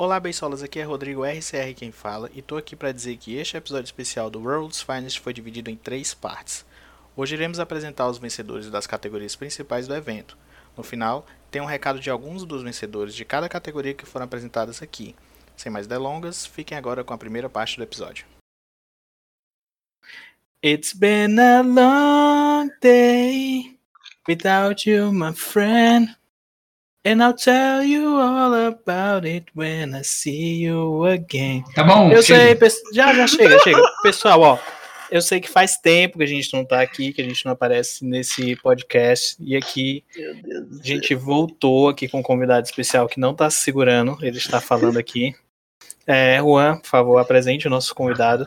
Olá, beisolas, aqui é Rodrigo RCR quem fala e tô aqui para dizer que este episódio especial do World's Finest foi dividido em três partes. Hoje iremos apresentar os vencedores das categorias principais do evento. No final, tem um recado de alguns dos vencedores de cada categoria que foram apresentadas aqui. Sem mais delongas, fiquem agora com a primeira parte do episódio. It's been a long day without you, my friend. And I'll tell you all about it when I see you again. Tá bom, Eu chega. sei, já, já chega, chega. Pessoal, ó, eu sei que faz tempo que a gente não tá aqui, que a gente não aparece nesse podcast. E aqui a gente voltou aqui com um convidado especial que não tá se segurando, ele está falando aqui. É, Juan, por favor, apresente o nosso convidado.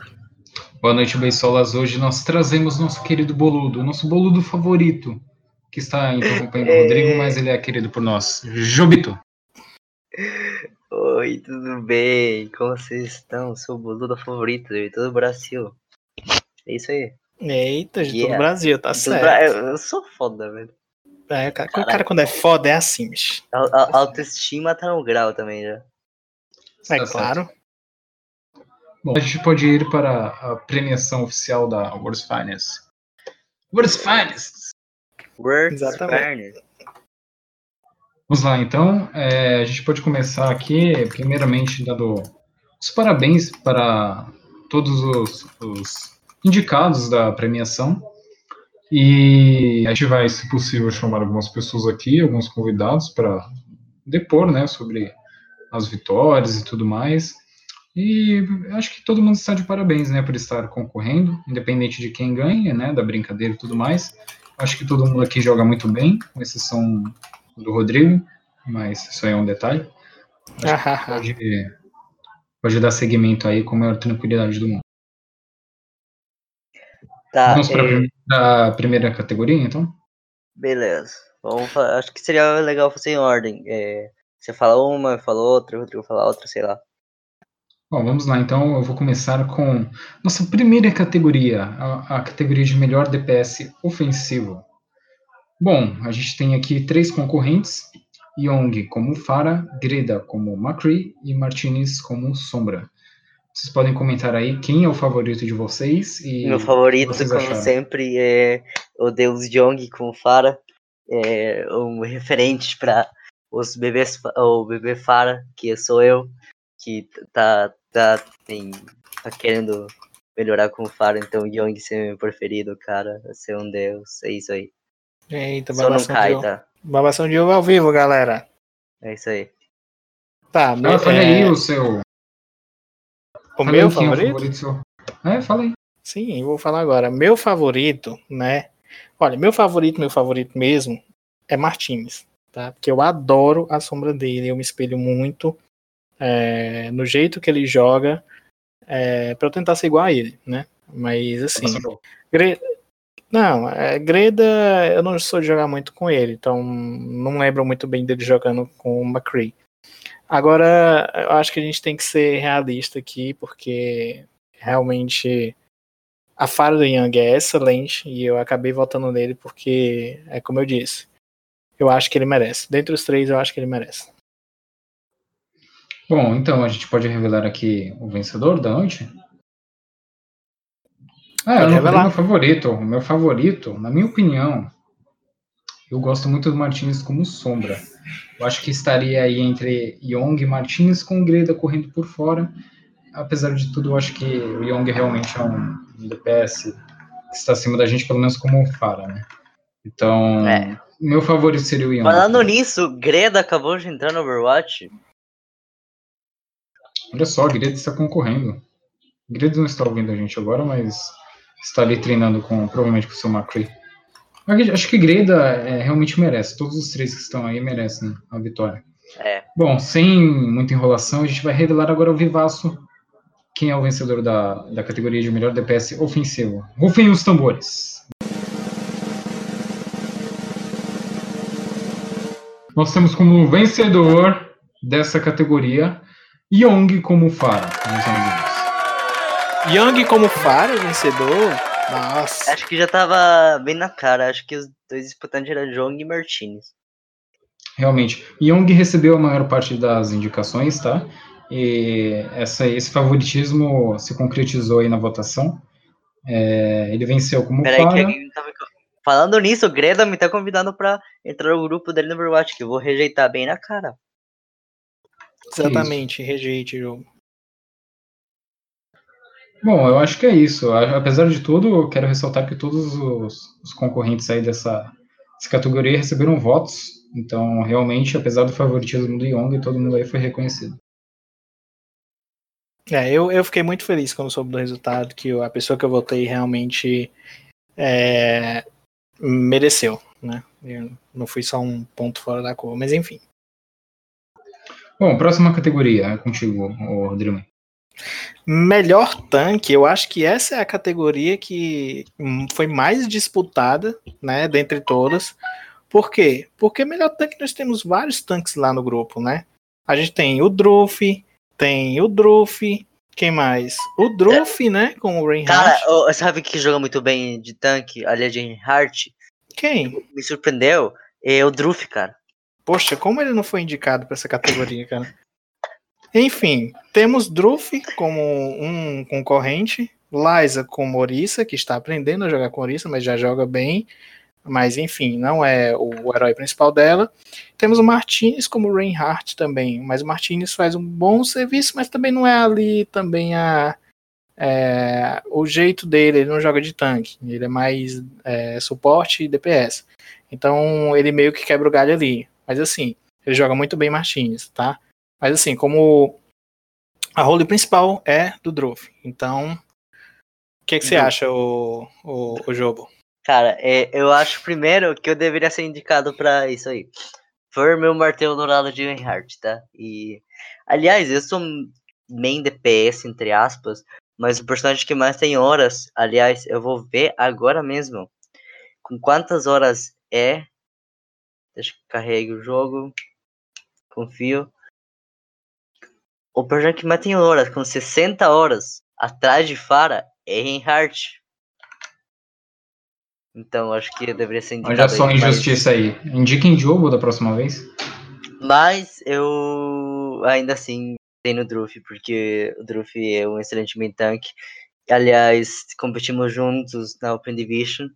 Boa noite, Beisolas. Hoje nós trazemos nosso querido Boludo, nosso Boludo favorito, que está interrompendo o Rodrigo, mas ele é querido por nós. Jobito. Oi, tudo bem? Como vocês estão? Sou o boludo favorito de todo o Brasil. É isso aí. Eita, de todo Yeah. o Brasil, tá Todo certo. Bra- Eu, sou foda, velho. É, o cara, o cara quando é foda é assim, bicho. A, a- autoestima tá no grau também já. É Tá claro. Bom, a gente pode ir para a premiação oficial da World's Finest. World's Finest! Words Exatamente. Vamos lá, então. É, a gente pode começar aqui, primeiramente, dando os parabéns para todos os, os indicados da premiação. E a gente vai, se possível, chamar algumas pessoas aqui, alguns convidados, para depor né, sobre as vitórias e tudo mais. E acho que todo mundo está de parabéns né, por estar concorrendo, independente de quem ganha, né, da brincadeira e tudo mais. Acho que todo mundo aqui joga muito bem, com exceção do Rodrigo, mas isso aí é um detalhe. Pode, pode dar seguimento aí com a maior tranquilidade do mundo. Tá, Vamos para é, a primeira categoria, então? beleza. Vamos Acho que seria legal fazer em ordem. É, você fala uma, eu falo outra, o Rodrigo fala outra, sei lá. Bom, vamos lá, então eu vou começar com nossa primeira categoria, a, a categoria de melhor DPS ofensivo. Bom, a gente tem aqui três concorrentes, Young como Fara, Greda como McCree e Martinez como Sombra. Vocês podem comentar aí quem é o favorito de vocês e Meu favorito, vocês como sempre, é o Deus Jong com Fara. É um referente para os bebês, o bebê Fara, que sou eu, que tá, tá, tem, tá querendo melhorar com Fara, então Young ser meu preferido, cara, ser um Deus, é isso aí. Eita, Só não babação de cai, ovo. tá? Babação de ovo ao vivo, galera. É isso aí. Tá, meu, Ah, fala é, aí o seu. o fala meu aí é o favorito? seu. É, fala aí. Sim, eu vou falar agora. Meu favorito, né? Olha, meu favorito, meu favorito mesmo é Martins, tá? Porque eu adoro a sombra dele, eu me espelho muito é, no jeito que ele joga é, para eu tentar ser igual a ele, né? Mas assim, Gre- não, é, Greda eu não sou de jogar muito com ele, então não lembro muito bem dele jogando com o McCree. Agora, eu acho que a gente tem que ser realista aqui, porque realmente a fara do Young é excelente e eu acabei votando nele porque, é como eu disse, eu acho que ele merece. Dentre os três, eu acho que ele merece. Bom, então a gente pode revelar aqui o vencedor da noite? Ah, Pode eu não falei revelar. meu favorito. O meu favorito, na minha opinião, eu gosto muito do Martins como sombra. Eu acho que estaria aí entre Young e Martins com o Greda correndo por fora. Apesar de tudo, eu acho que o Young realmente é um DPS que está acima da gente, pelo menos como o Fara, né? Então, É. meu favorito seria o Young. Falando nisso, Greda acabou de entrar no Overwatch. Olha só, o Greda está concorrendo. O Greda não está ouvindo a gente agora, mas está ali treinando com, provavelmente com o seu McCree. Mas Acho que Greda é, realmente merece. Todos os três que estão aí merecem a vitória. É. Bom, sem muita enrolação, a gente vai revelar agora ao vivaço quem é o vencedor da, da categoria de melhor DPS ofensivo. Rufem os tambores. Nós temos como vencedor dessa categoria Young como Fara, meus amigos. Young como fara, vencedor. Nossa. Acho que já tava bem na cara. Acho que os dois disputantes eram Jong e Martinez. Realmente. Young recebeu a maior parte das indicações, tá? e essa, esse favoritismo se concretizou aí na votação. É, ele venceu como Peraí, Fara. que alguém tá me... Falando nisso, o Greda me tá convidando pra entrar no grupo dele no Overwatch, que eu vou rejeitar bem na cara. Exatamente, rejeite o jogo. Bom, eu acho que é isso. Apesar de tudo, eu quero ressaltar que todos os, os concorrentes aí dessa, dessa categoria receberam votos. Então, realmente, apesar do favoritismo do Young, todo mundo aí foi reconhecido. É, eu, eu fiquei muito feliz quando soube do resultado, que a pessoa que eu votei realmente é, mereceu, né? Eu não fui só um ponto fora da cor, mas enfim. Bom, próxima categoria, é contigo, Rodrigo. Melhor tanque, eu acho que essa é a categoria que hum, foi mais disputada, né, dentre todas. Por quê? Porque melhor tanque nós temos vários tanques lá no grupo, né? A gente tem o Druff, tem o Druff, quem mais? O Druff, né, com o É. Cara, Reinhardt. ô, sabe que joga muito bem de tanque, aliás, de Reinhardt? Quem? Me surpreendeu? É o Druff, cara. Poxa, como ele não foi indicado para essa categoria, cara? Enfim, temos Druff como um concorrente, Liza com Orisa, que está aprendendo a jogar com Orisa, mas já joga bem. Mas enfim, não é o herói principal dela. Temos o Martinez como Reinhardt também, mas o Martinez faz um bom serviço, mas também não é ali também a é, o jeito dele, ele não joga de tanque, ele é mais é, suporte e DPS. Então ele meio que quebra o galho ali. Mas assim, ele joga muito bem Martinez, tá? Mas assim, como a role principal é do Druff. Então, o que, que você Druff. acha, o, o, o Jobo? Cara, é, eu acho primeiro que eu deveria ser indicado pra isso aí. Foi meu martelo dourado de Reinhardt, tá? E. Aliás, eu sou main DPS, entre aspas, mas o personagem que mais tem horas, aliás, eu vou ver agora mesmo. Com quantas horas é. Deixa que carregue o jogo. Confio. O personagem que mais tem horas, com 60 horas, atrás de Fara, é Reinhardt. Então, acho que deveria ser indicado. Olha só aí, mas- injustiça aí. Indiquem Diogo da próxima vez. Mas eu ainda assim tenho o Druff, porque o Druff é um excelente main tank. Aliás, competimos juntos na Open Division.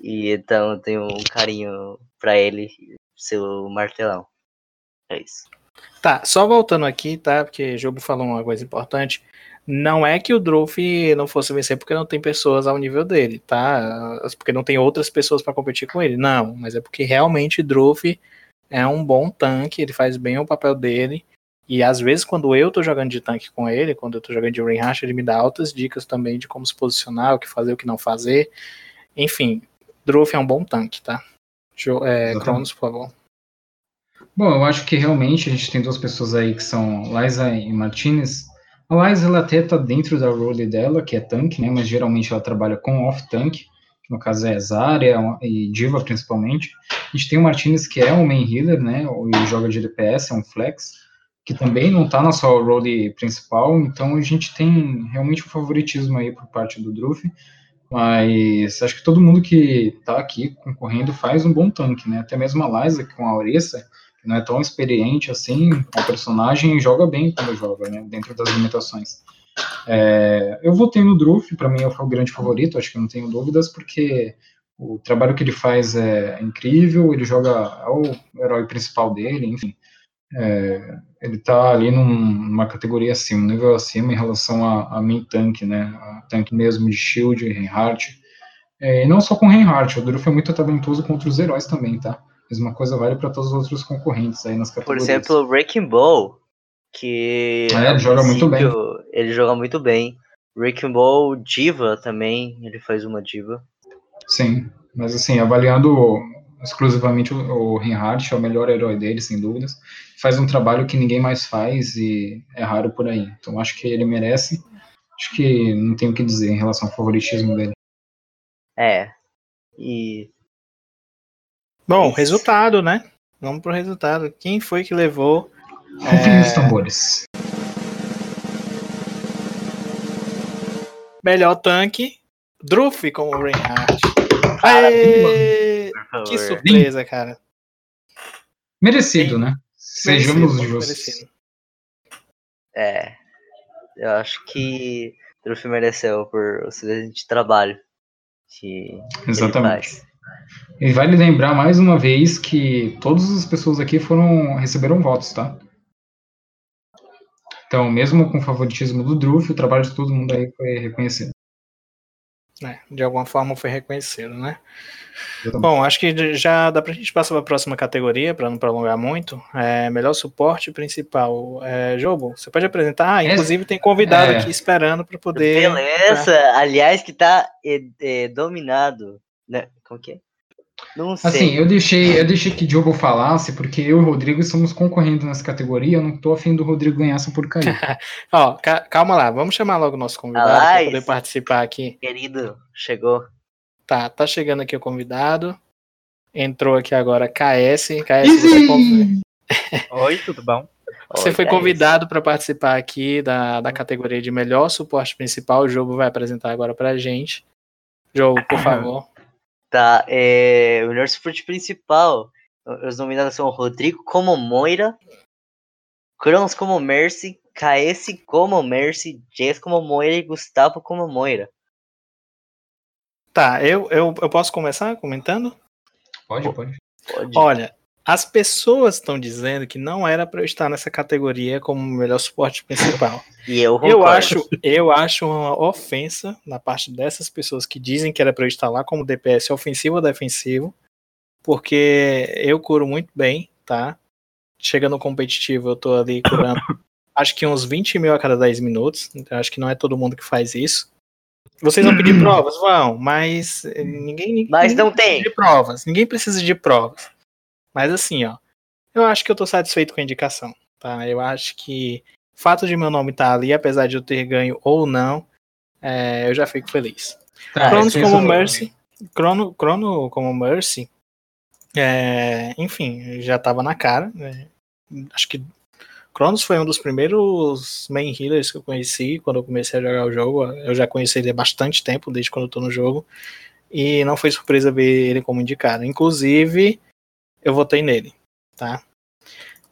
E então eu tenho um carinho pra ele, seu martelão. É isso. Tá, só voltando aqui, tá? Porque o Jobo falou uma coisa importante. Não é que o Druff não fosse vencer porque não tem pessoas ao nível dele, tá? Porque não tem outras pessoas pra competir com ele. Não, mas é porque realmente Druff é um bom tanque, ele faz bem o papel dele. E às vezes, quando eu tô jogando de tanque com ele, quando eu tô jogando de Reinhardt, ele me dá altas dicas também de como se posicionar, o que fazer, o que não fazer. Enfim, Druff é um bom tanque, tá? Jo é. Cronos, por favor. Bom, eu acho que realmente a gente tem duas pessoas aí que são Liza e Martinez. A Liza, ela até tá dentro da role dela, que é tanque, né? Mas geralmente ela trabalha com off-tank, que no caso é Zarya e Diva principalmente. A gente tem o Martinez, que é um main healer, né? E joga de DPS, é um flex, que também não tá na sua role principal. Então a gente tem realmente um favoritismo aí por parte do Druff. Mas acho que todo mundo que tá aqui concorrendo faz um bom tanque, né? Até mesmo a Liza com a Orisa, que não é tão experiente assim, a personagem joga bem quando joga, né? Dentro das limitações. É, eu votei no Druff, para mim é o grande favorito, acho que não tenho dúvidas, porque o trabalho que ele faz é incrível, ele joga é o herói principal dele, enfim. É, ele tá ali num, numa categoria acima, um nível acima em relação a, a main tank, né? A tanque mesmo de Shield, Reinhardt. É, e não só com Reinhardt, o Druff é muito talentoso contra os heróis também, tá? Mesma coisa vale para todos os outros concorrentes aí nas Por categorias. exemplo, o Wrecking Ball, que. É, ele a joga muito bem. Ele joga muito bem. Wrecking Ball, Diva também, ele faz uma Diva. Sim, mas assim, avaliando exclusivamente o, o Reinhardt, é o melhor herói dele, sem dúvidas. Faz um trabalho que ninguém mais faz e é raro por aí. Então acho que ele merece. Acho que não tenho o que dizer em relação ao favoritismo dele. É. E. Bom, Isso. resultado, né? Vamos pro resultado. Quem foi que levou? É. os tambores. Melhor tanque, Druff como Reinhardt. Aê! Que surpresa, cara. Merecido, né? Sejamos Merecido, justos. merecido. É. Eu acho que o Druff mereceu por o excelente trabalho que Exatamente. ele faz. E vale lembrar mais uma vez que todas as pessoas aqui foram receberam votos, tá? Então, mesmo com o favoritismo do Druff, o trabalho de todo mundo aí foi reconhecido. É, de alguma forma foi reconhecido, né? Bom, acho que já dá pra gente passar para a próxima categoria, para não prolongar muito. É, melhor suporte principal. É, Jobo, você pode apresentar? Ah, inclusive tem convidado é. aqui esperando para poder. Beleza! Aliás, que tá é, é, dominado. Né? Como que é? Não sei. Assim, eu deixei, eu deixei que Diogo falasse, porque eu e o Rodrigo estamos concorrendo nessa categoria, eu não tô afim do Rodrigo ganhar essa porcaria. Ó, ca- calma lá, vamos chamar logo o nosso convidado para Aliás. poder participar aqui. Querido, chegou. Tá, tá chegando aqui o convidado. Entrou aqui agora KS. KS, você, conv- Oi, tudo bom? você Oi, foi convidado para participar aqui da, da categoria de melhor suporte principal. O jogo vai apresentar agora pra gente. Jogo, por favor. Tá, é, o melhor suporte principal. Os nominados são Rodrigo como Moira, Cronos como Mercy, KS como Mercy, Jess como Moira e Gustavo como Moira. Tá, eu, eu, eu posso começar comentando? Pode, pode. Pode. Olha, as pessoas estão dizendo que não era para eu estar nessa categoria como melhor suporte principal. E eu Eu acho, eu acho uma ofensa na parte dessas pessoas que dizem que era para eu estar lá como DPS ofensivo ou defensivo, porque eu curo muito bem, tá? Chega no competitivo, eu tô ali curando acho que uns 20 mil a cada 10 minutos, então acho que não é todo mundo que faz isso. Vocês vão pedir provas? Vão, mas eh, ninguém, ninguém Mas não tem. de provas, ninguém precisa de provas. Mas assim, ó, eu acho que eu tô satisfeito com a indicação, tá? Eu acho que o fato de meu nome estar ali, apesar de eu ter ganho ou não, é, eu já fico feliz. Tá, Cronos como esse- Mercy. Crono, Crono como Mercy. é, enfim, já tava na cara. né? Acho que Cronos foi um dos primeiros main healers que eu conheci quando eu comecei a jogar o jogo. Eu já conheci ele há bastante tempo, desde quando eu tô no jogo. E não foi surpresa ver ele como indicado. Inclusive, eu votei nele, tá?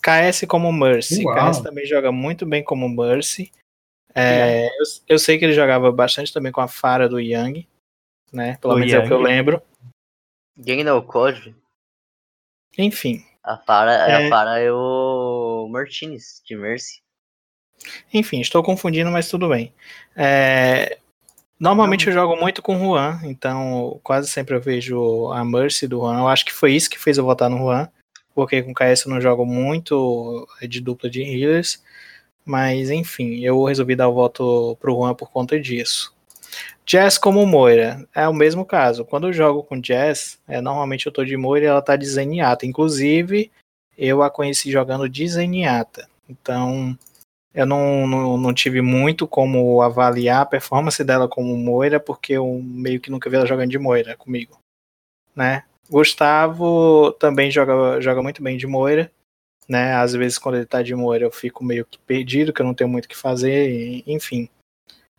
KS como Mercy. Uau. KS também joga muito bem como Mercy. É, eu, eu sei que ele jogava bastante também com a Fara do Yang, né? Pelo O menos é o que eu Yang. lembro. Gang no Code. Enfim, A Fara É. a Fara é o Martinez, de Mercy. enfim, estou confundindo, mas tudo bem. É, normalmente eu jogo muito com o Juan, então quase sempre eu vejo a Mercy do Juan. Eu acho que foi isso que fez eu votar no Juan, porque com KS eu não jogo muito de dupla de healers. Mas enfim, eu resolvi dar o voto pro Juan por conta disso. Jazz como Moira, é o mesmo caso. Quando eu jogo com Jazz, é, normalmente eu tô de Moira e ela tá de Zenyatta. Inclusive, eu a conheci jogando de Zenyatta. Então, eu não, não, não tive muito como avaliar a performance dela como Moira, porque eu meio que nunca vi ela jogando de Moira comigo. Né? Gustavo também joga, joga muito bem de Moira. Né? Às vezes, quando ele tá de Moira, eu fico meio que perdido, que eu não tenho muito o que fazer, enfim.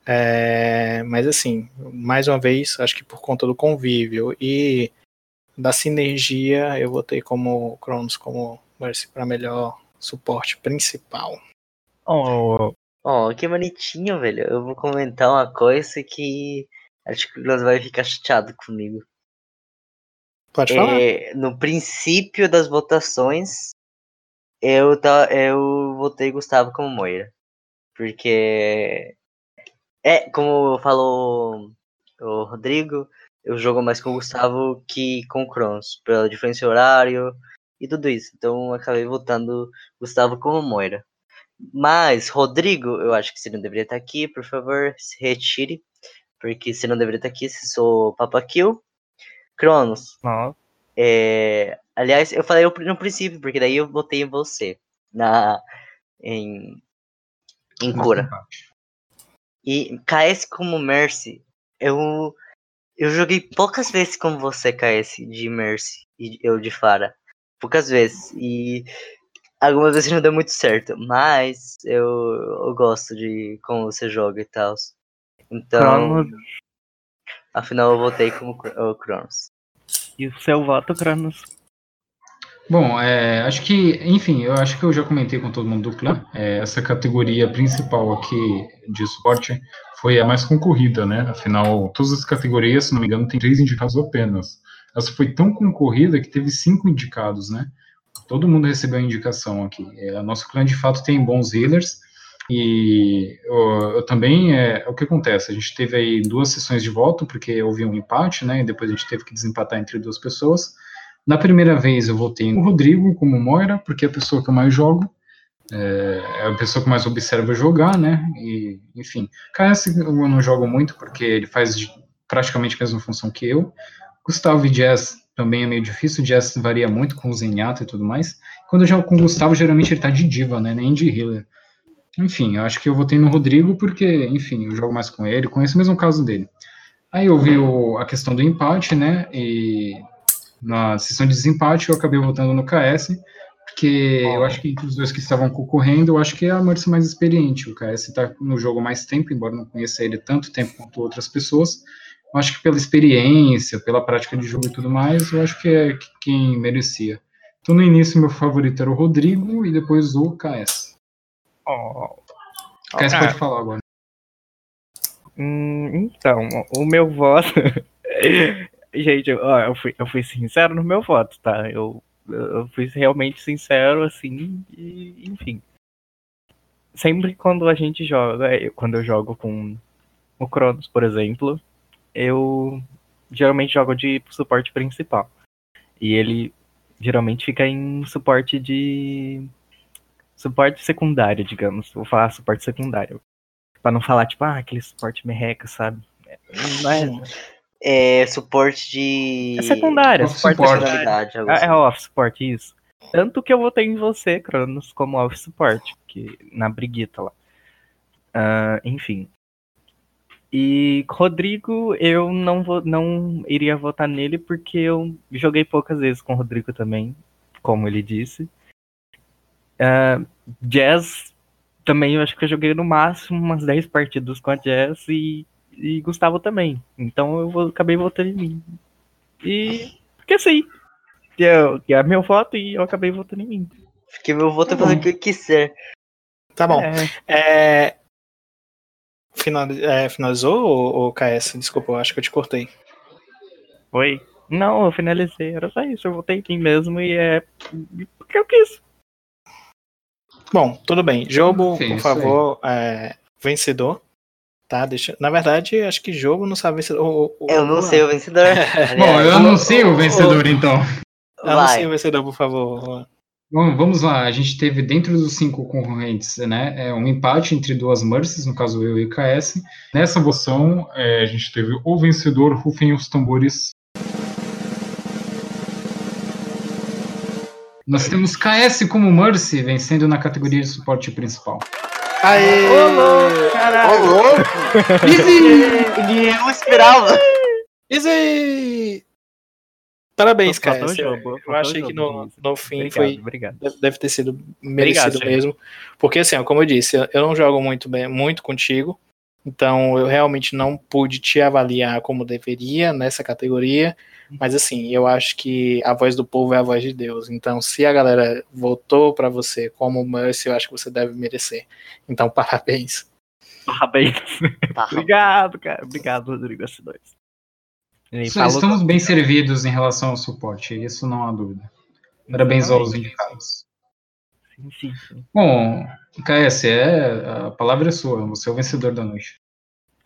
É, mas assim, mais uma vez, acho que por conta do convívio e da sinergia, eu votei como Cronos como para melhor suporte principal. Oh, Oh, que bonitinho, velho. Eu vou comentar uma coisa que acho que o Glass vai ficar chateado comigo. Pode falar? É, no princípio das votações, eu, tá, eu votei Gustavo como Moira. Porque. É, como falou o Rodrigo, eu jogo mais com o Gustavo que com o Cronos, pela diferença de horário e tudo isso. Então acabei votando Gustavo como Moira. Mas, Rodrigo, eu acho que você não deveria estar aqui, por favor, se retire. Porque você não deveria estar aqui se sou Papa Kill. Cronos, nossa. é, aliás, eu falei no princípio, porque daí eu botei você. Na, em, em cura. E KS como Mercy, eu, eu joguei poucas vezes como você, KS, de Mercy, e eu de Fara. Poucas vezes. E algumas vezes não deu muito certo. Mas eu, eu gosto de como você joga e tal. Então, Cronos. afinal eu votei como o Cronos. E o seu voto, Cronos? Bom, é, acho que, enfim, eu acho que eu já comentei com todo mundo do clã. É, essa categoria principal aqui de suporte foi a mais concorrida, né? Afinal, todas as categorias, se não me engano, tem três indicados apenas. Essa foi tão concorrida que teve cinco indicados, né? Todo mundo recebeu a indicação aqui. É, nosso clã, de fato, tem bons healers. E eu, eu também, é, o que acontece, a gente teve aí duas sessões de voto, porque houve um empate, né? E depois a gente teve que desempatar entre duas pessoas. Na primeira vez eu votei no Rodrigo como Moira, porque é a pessoa que eu mais jogo, é, é a pessoa que mais observa jogar, né? E, enfim, KS eu não jogo muito porque ele faz praticamente a mesma função que eu. Gustavo e Jazz também é meio difícil, Jazz varia muito com o Zenyatta e tudo mais. Quando eu jogo com o Gustavo, geralmente ele tá de diva, né? Nem de healer. Enfim, eu acho que eu votei no Rodrigo porque, enfim, eu jogo mais com ele, conheço o mesmo caso dele. Aí eu vi o, a questão do empate, né? E na sessão de desempate, eu acabei votando no KS, porque eu acho que entre os dois que estavam concorrendo, eu acho que é a Mercy mais experiente. O KS está no jogo mais tempo, embora não conheça ele tanto tempo quanto outras pessoas. Eu acho que pela experiência, pela prática de jogo e tudo mais, eu acho que é quem merecia. Então, no início, meu favorito era o Rodrigo e depois o KS. Oh. O KS ah. pode falar agora. Hum, então, o meu voto Gente, ó, eu, fui, eu fui sincero no meu voto, tá? Eu, eu fui realmente sincero, assim, e, enfim. Sempre quando a gente joga, quando eu jogo com o Cronos, por exemplo, eu geralmente jogo de suporte principal. E ele geralmente fica em suporte de. Suporte secundário, digamos. Vou falar suporte secundário. Pra não falar, tipo, ah, aquele suporte merreca, sabe? Não é, é, suporte de. É secundária, off suporte personalidade. É, assim. é off support, isso. Tanto que eu votei em você, Cronos, como off support, que, na briguita lá. Uh, enfim. E Rodrigo, eu não, vou, não iria votar nele porque eu joguei poucas vezes com o Rodrigo também, como ele disse. Uh, Jazz, também eu acho que eu joguei no máximo umas 10 partidas com a Jazz e e Gustavo também. Então eu vou, acabei votando em mim. E. Porque assim. Que é, é meu voto e eu acabei votando em mim. Porque meu voto é fazer o que eu quiser. Tá bom. É... é... Final... é finalizou, o KS? Desculpa, eu acho que eu te cortei. Oi? Não, eu finalizei. Era só isso. Eu votei em mim mesmo e é. Porque eu quis. Bom, tudo bem. Jogo, Sim, por favor, é... vencedor. Tá, deixa. Na verdade, acho que jogo não sabe vencedor. O, o, eu não sei o vencedor. Bom, eu não sei o vencedor, então. Eu não sei o vencedor, por favor. Bom, vamos lá. A gente teve dentro dos cinco concorrentes, né, é um empate entre duas Mercies, no caso eu e o KS. Nessa votação, é, a gente teve o vencedor, rufem os tambores. Nós temos KS como Mercy, vencendo na categoria de suporte principal. Aê! Ô, louco! Caralho! Ô, louco! Easy! Ninguém esperava! Easy! Parabéns, cara. Eu, eu achei que no, no fim obrigado, foi. Obrigado. Deve ter sido merecido obrigado, mesmo. Porque, assim, como eu disse, eu não jogo muito bem, muito contigo. Então, eu realmente não pude te avaliar como deveria nessa categoria. Mas assim, eu acho que a voz do povo é a voz de Deus. Então, se a galera votou para você como Mercy, eu acho que você deve merecer. Então, parabéns. Parabéns. Obrigado, cara. Obrigado, Rodrigo S2. Estamos bem servidos em relação ao suporte, isso não há dúvida. Parabéns aos indicados. Sim, sim, sim. Bom, KS, é, a palavra é sua, você é o vencedor da noite.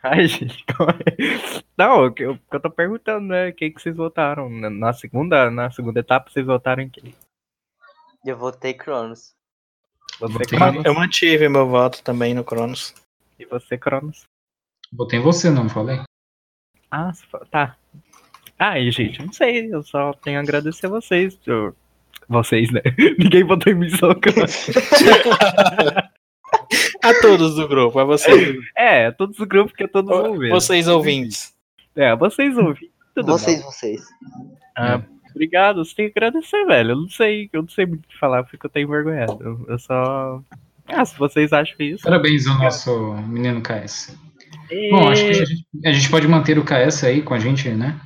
Ai, gente, é? Não, o que eu, eu tô perguntando, né? Quem que vocês votaram? Na segunda, na segunda etapa, vocês votaram em quem? Eu votei Cronos. Você, Cronos? Eu mantive meu voto também no Cronos. E você, Cronos? Votei em você, não falei? Ah, tá. Ah, e, gente, não sei, eu só tenho a agradecer a vocês. Eu... Vocês, né? Ninguém votou em mim, só A todos do grupo, a vocês. É, a todos do grupo, que é todos ouvintes. Vocês ouvintes. É, vocês ouvintes. vocês, bom. vocês. Ah, obrigado, você tem que agradecer, velho. Eu não sei, eu não sei muito o que falar, porque eu tenho envergonhado. Eu, eu só. Ah, se vocês acham isso. Parabéns ao nosso menino KS. E... Bom, acho que a gente, a gente, pode manter o KS aí com a gente, né?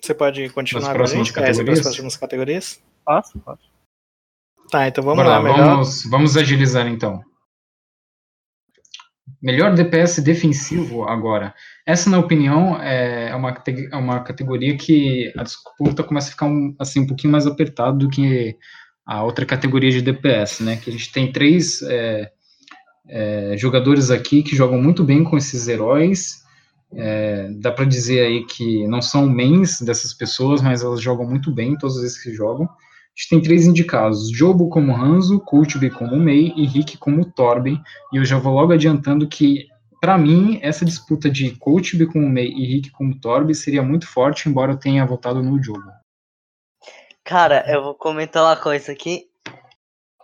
Você pode continuar com a gente, para as próximas categorias? Posso, posso. Tá, então vamos Bora lá, lá, melhor. vamos, vamos agilizar então. Melhor DPS defensivo agora. Essa, na opinião, é uma, é uma categoria que a disputa começa a ficar um, assim, um pouquinho mais apertado do que a outra categoria de DPS, né? Que a gente tem três é, é, jogadores aqui que jogam muito bem com esses heróis. É, dá para dizer aí que não são mains dessas pessoas, mas elas jogam muito bem todas as vezes que jogam. A gente tem três indicados: Jobo como Hanzo, Kultube como Mei e Rick como Torben. E eu já vou logo adiantando que, para mim, essa disputa de Kultube como Mei e Rick como Torben seria muito forte, embora eu tenha votado no Jobo. Cara, eu vou comentar uma coisa aqui.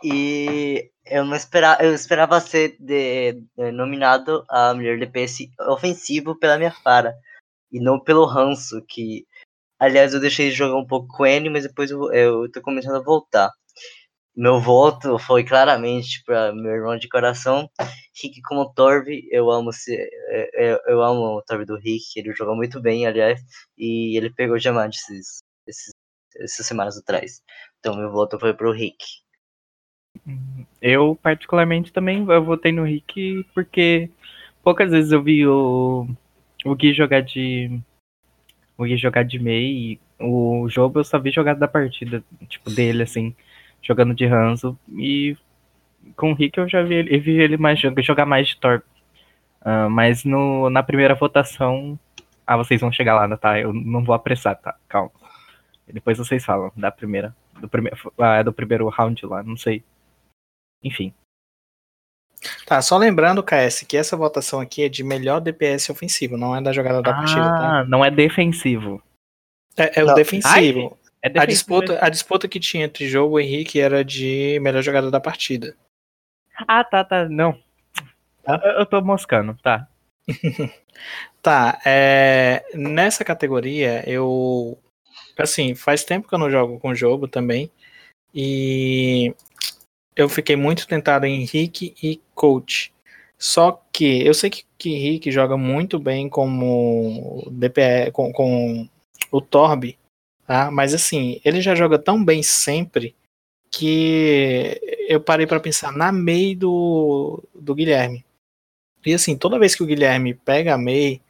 E eu não esperava, eu esperava ser de- de- nominado a melhor DPS ofensivo pela minha Fara. E não pelo Ranço, que. Aliás, eu deixei de jogar um pouco com ele, mas depois eu, eu tô começando a voltar. Meu voto foi claramente para meu irmão de coração, Rick como Torv. Eu amo se, eu, eu amo o Torv do Rick, ele joga muito bem, aliás, e ele pegou diamante esses, esses, essas semanas atrás. Então meu voto foi pro Rick. Eu, particularmente, também eu votei no Rick porque poucas vezes eu vi o, o Gui jogar de. O Gui jogar de Mei o jogo eu só vi jogada da partida, tipo, dele, assim, jogando de Hanzo. E com o Rick eu já vi ele, vi ele mais jogar, mais de Thor. Ah, mas no, na primeira votação. Ah, vocês vão chegar lá, tá? Eu não vou apressar, tá? Calma. Depois vocês falam da primeira. Do, prime, ah, do primeiro round lá, não sei. Enfim. Tá, só lembrando, KS, que essa votação aqui é de melhor DPS ofensivo, não é da jogada da partida, tá? Ah, não é defensivo. É, é o defensivo. É A defensivo. disputa, a disputa que tinha entre Jogo e Henrique era de melhor jogada da partida. Ah, tá, tá. Não. Tá? Eu, eu tô moscando, tá. Tá, é, nessa categoria eu. Assim, faz tempo que eu não jogo com o jogo também. E eu fiquei muito tentado em Henrique e Coach. Só que eu sei que, que Henrique joga muito bem como DPE, com, com o Torb, tá? Mas assim, ele já joga tão bem sempre que eu parei pra pensar na Mei do, do Guilherme. E assim, toda vez que o Guilherme pega a Mei,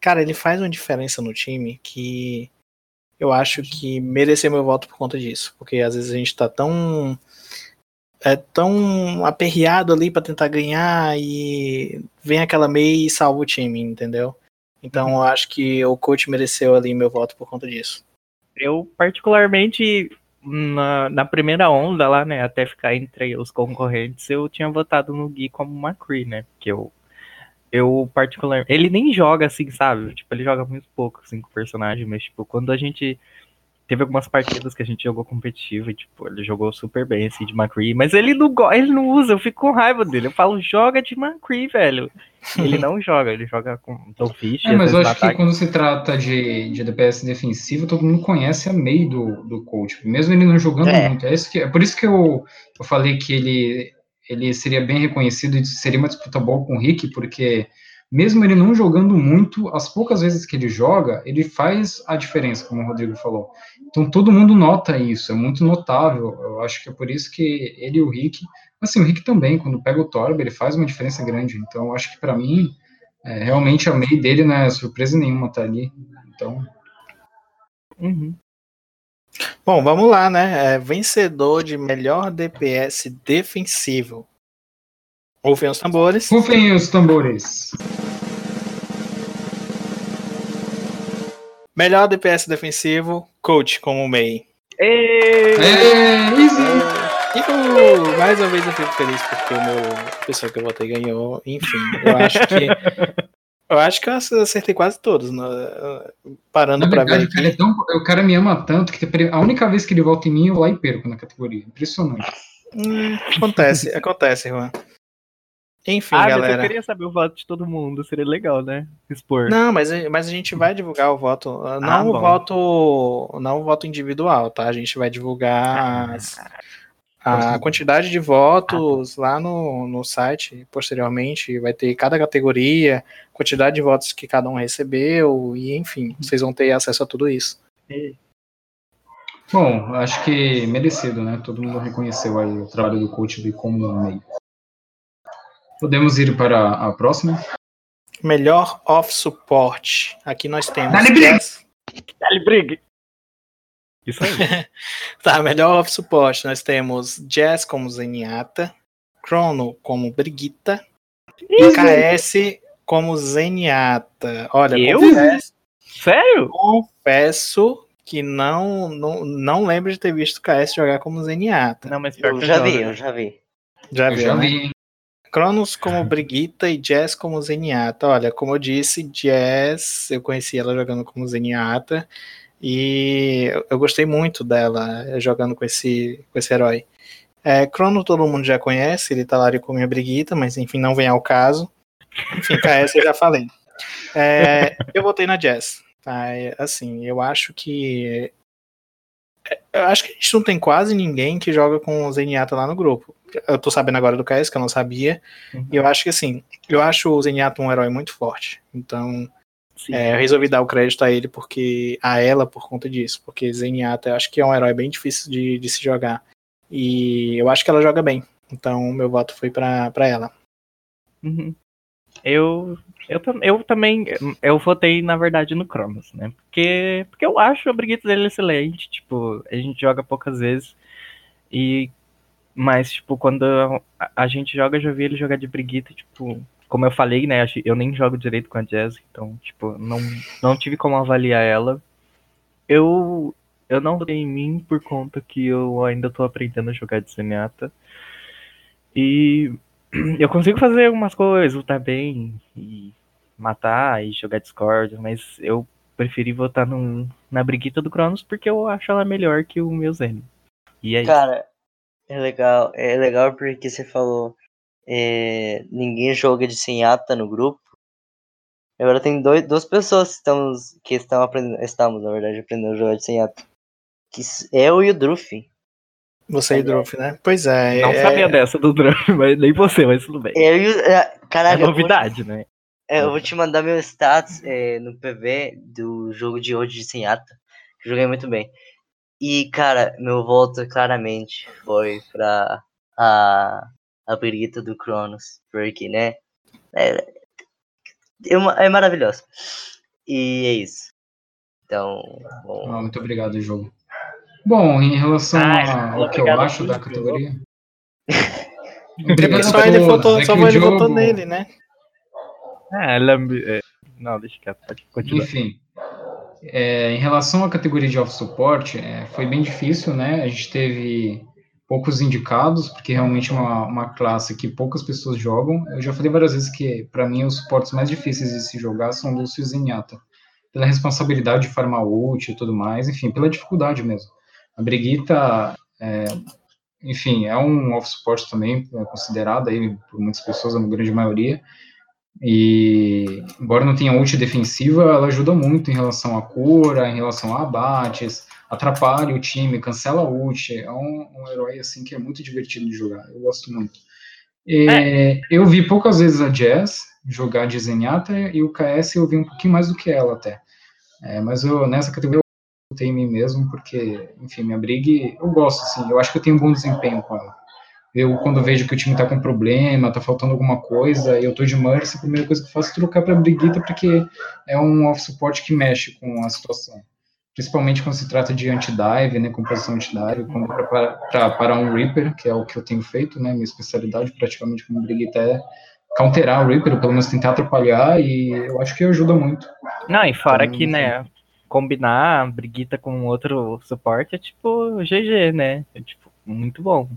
cara, ele faz uma diferença no time que eu acho que mereceu meu voto por conta disso. Porque às vezes a gente tá tão. É tão aperreado ali pra tentar ganhar e vem aquela Mei e salva o time, entendeu? Então eu acho que o coach mereceu ali meu voto por conta disso. Eu, particularmente, na, na primeira onda lá, né, até ficar entre os concorrentes, eu tinha votado no Gui como McCree, né, porque eu, eu particular, ele nem joga assim, sabe, tipo, ele joga muito pouco, assim, com o personagem, mas, tipo, quando a gente teve algumas partidas que a gente jogou competitivo e, tipo, ele jogou super bem, assim, de McCree, mas ele não, ele não usa, eu fico com raiva dele, eu falo, joga de McCree, velho, ele não joga, ele joga com Dollfish, É, mas eu acho no que ataque. quando se trata de, de DPS defensivo, todo mundo conhece a Mei do, do coach, mesmo ele não jogando É. muito. É, isso que, é por isso que eu, eu falei que ele, ele seria bem reconhecido e seria uma disputa boa com o Rick, porque mesmo ele não jogando muito, as poucas vezes que ele joga, ele faz a diferença, como o Rodrigo falou. Então todo mundo nota isso, é muito notável. Eu acho que é por isso que ele e o Rick, assim, o Rick também, quando pega o Torb, ele faz uma diferença grande. Então eu acho que para mim, é, realmente a Mei dele não é surpresa nenhuma tá ali. Então, Uhum. Bom, vamos lá, né? É, vencedor de melhor DPS defensivo. Ouvem os tambores. rufem os tambores. Melhor DPS defensivo, coach como o Mei. Ê! É, easy. Uhul! Mais uma vez eu fico feliz porque o meu a pessoa que eu votei ganhou. Enfim, eu acho que. Eu acho que eu acertei quase todos. né? Parando Na pra ver verdade, o cara, é tão, o cara me ama tanto que a única vez que ele volta em mim, eu lá e perco na categoria. Impressionante. Hum, acontece, acontece, Juan. Enfim, ah, mas eu galera. queria saber o voto de todo mundo, seria legal, né? Expor. Não, mas, mas a gente vai divulgar o voto. Não o bom. voto. Não o voto individual, tá? A gente vai divulgar as- a quantidade de votos lá no, no site posteriormente. Vai ter cada categoria, quantidade de votos que cada um recebeu, e enfim, vocês vão ter acesso a tudo isso. Bom, acho que merecido, né? Todo mundo reconheceu aí o trabalho do coach B como meio. Podemos ir para a próxima? Melhor off-suporte. Aqui nós temos. Dale Brig! Jazz- Dale Brig! Isso aí. Tá, melhor off-suporte. Nós temos Jazz como Zenyatta, Chrono como Brigitta e KS como Zenyatta. Olha, Eu? confesso, Sério? confesso que não, não, não lembro de ter visto o KS jogar como Zenyatta. Não, mas pior Eu que já vi, eu já vi. Já Eu viu, já né? vi, hein? Cronos como Brigitta e Jazz como Zenyatta. Olha, como eu disse, Jazz, eu conheci ela jogando como Zenyatta e eu- gostei muito dela eh, jogando com esse, com esse herói. É, Crono todo mundo já conhece, ele tá lá com minha Brigitta, mas enfim, não vem ao caso. Enfim, KS eu já falei. É, eu votei na Jazz. Tá? É, Assim, eu acho que. é, Eu acho que a gente não tem quase ninguém que joga com o Zenyatta lá no grupo. Eu tô sabendo agora do KS, que eu não sabia. E eu acho que assim, eu acho o Zenyatta um herói muito forte. Então, é, eu resolvi dar o crédito a ele porque. a ela por conta disso. Porque Zenyatta eu acho que é um herói bem difícil de, de se jogar. E eu acho que ela joga bem. Então, meu voto foi pra, pra ela. Uhum. Eu, eu, eu também, eu votei, na verdade, no Cronos, né? Porque, porque eu acho a Brigitte dele excelente, tipo, a gente joga poucas vezes, e, mas, tipo, quando a, gente joga, eu já vi ele jogar de Brigitte, tipo, como eu falei, né, eu nem jogo direito com a Jazz, então, tipo, não, não tive como avaliar ela. Eu, eu não votei em mim por conta que eu ainda tô aprendendo a jogar de Zenyatta, e eu consigo fazer algumas coisas, lutar bem e matar e jogar Discord, mas eu preferi votar no, na Brigitta do Cronos porque eu acho ela melhor que o meu Zen. E é isso. É legal. É legal porque você falou. é, ninguém joga de senhata no grupo. Agora tem dois, duas pessoas que, estamos, que estão aprendendo. Estamos, na verdade, aprendendo a jogar de senhata. Que s- eu e o Druff. Você e Druff, né? Pois é. Não é- sabia dessa do Drum, mas nem você, mas tudo bem. Eu e o. é, É Caralho, eu vou- novidade, né? É, eu vou te mandar meu status é, no PV do jogo de hoje de Senhata. eu Joguei muito bem. E, cara, meu voto claramente foi pra a, a Brigitta do Cronos. Porque, né? É, é, é maravilhoso. E é isso. Então, bom. Ah, muito obrigado, jogo. Bom, em relação Ah, ao que eu acho da categoria. Obrigado só a ele votou, É só ele votou jogo- nele, né? Ah, ela. é, Não, deixa quieto, pode continuar. Enfim, é, em relação à categoria de off-support, é, foi bem difícil, né? A gente teve poucos indicados, porque realmente é uma, uma classe que poucas pessoas jogam. Eu já falei várias vezes que, para mim, os suportes mais difíceis de se jogar são Lúcio e Zenyatta. Pela responsabilidade de farmar ult e tudo mais, enfim, pela dificuldade mesmo. A Brigitta, é, enfim, é um off-support também, é considerada aí por muitas pessoas, a grande maioria. E, embora não tenha ult defensiva, ela ajuda muito em relação à cura, em relação a abates, atrapalha o time, cancela a ult. É um, um herói assim que é muito divertido de jogar. Eu gosto muito. E, Eu vi poucas vezes a Jazz jogar de Zenyatta e o KS eu vi um pouquinho mais do que ela até. É, mas eu, nessa categoria eu botei em mim mesmo, porque, enfim, minha briga, eu gosto, assim, eu acho que eu tenho um bom desempenho com ela. Eu, quando vejo que o time tá com problema, tá faltando alguma coisa, e eu tô de Mercy, a primeira coisa que eu faço é trocar pra Brigitta, porque é um off-support que mexe com a situação. Principalmente quando se trata de anti-dive, né, composição anti-dive, quando pra, pra, pra parar um Reaper, que é o que eu tenho feito, né, minha especialidade praticamente como Brigitta é counterar o Reaper, ou pelo menos tentar atrapalhar, e eu acho que ajuda muito. Não, e fora Então, que, né, combinar a Brigitta com outro suporte é tipo GG, né? É tipo, muito bom.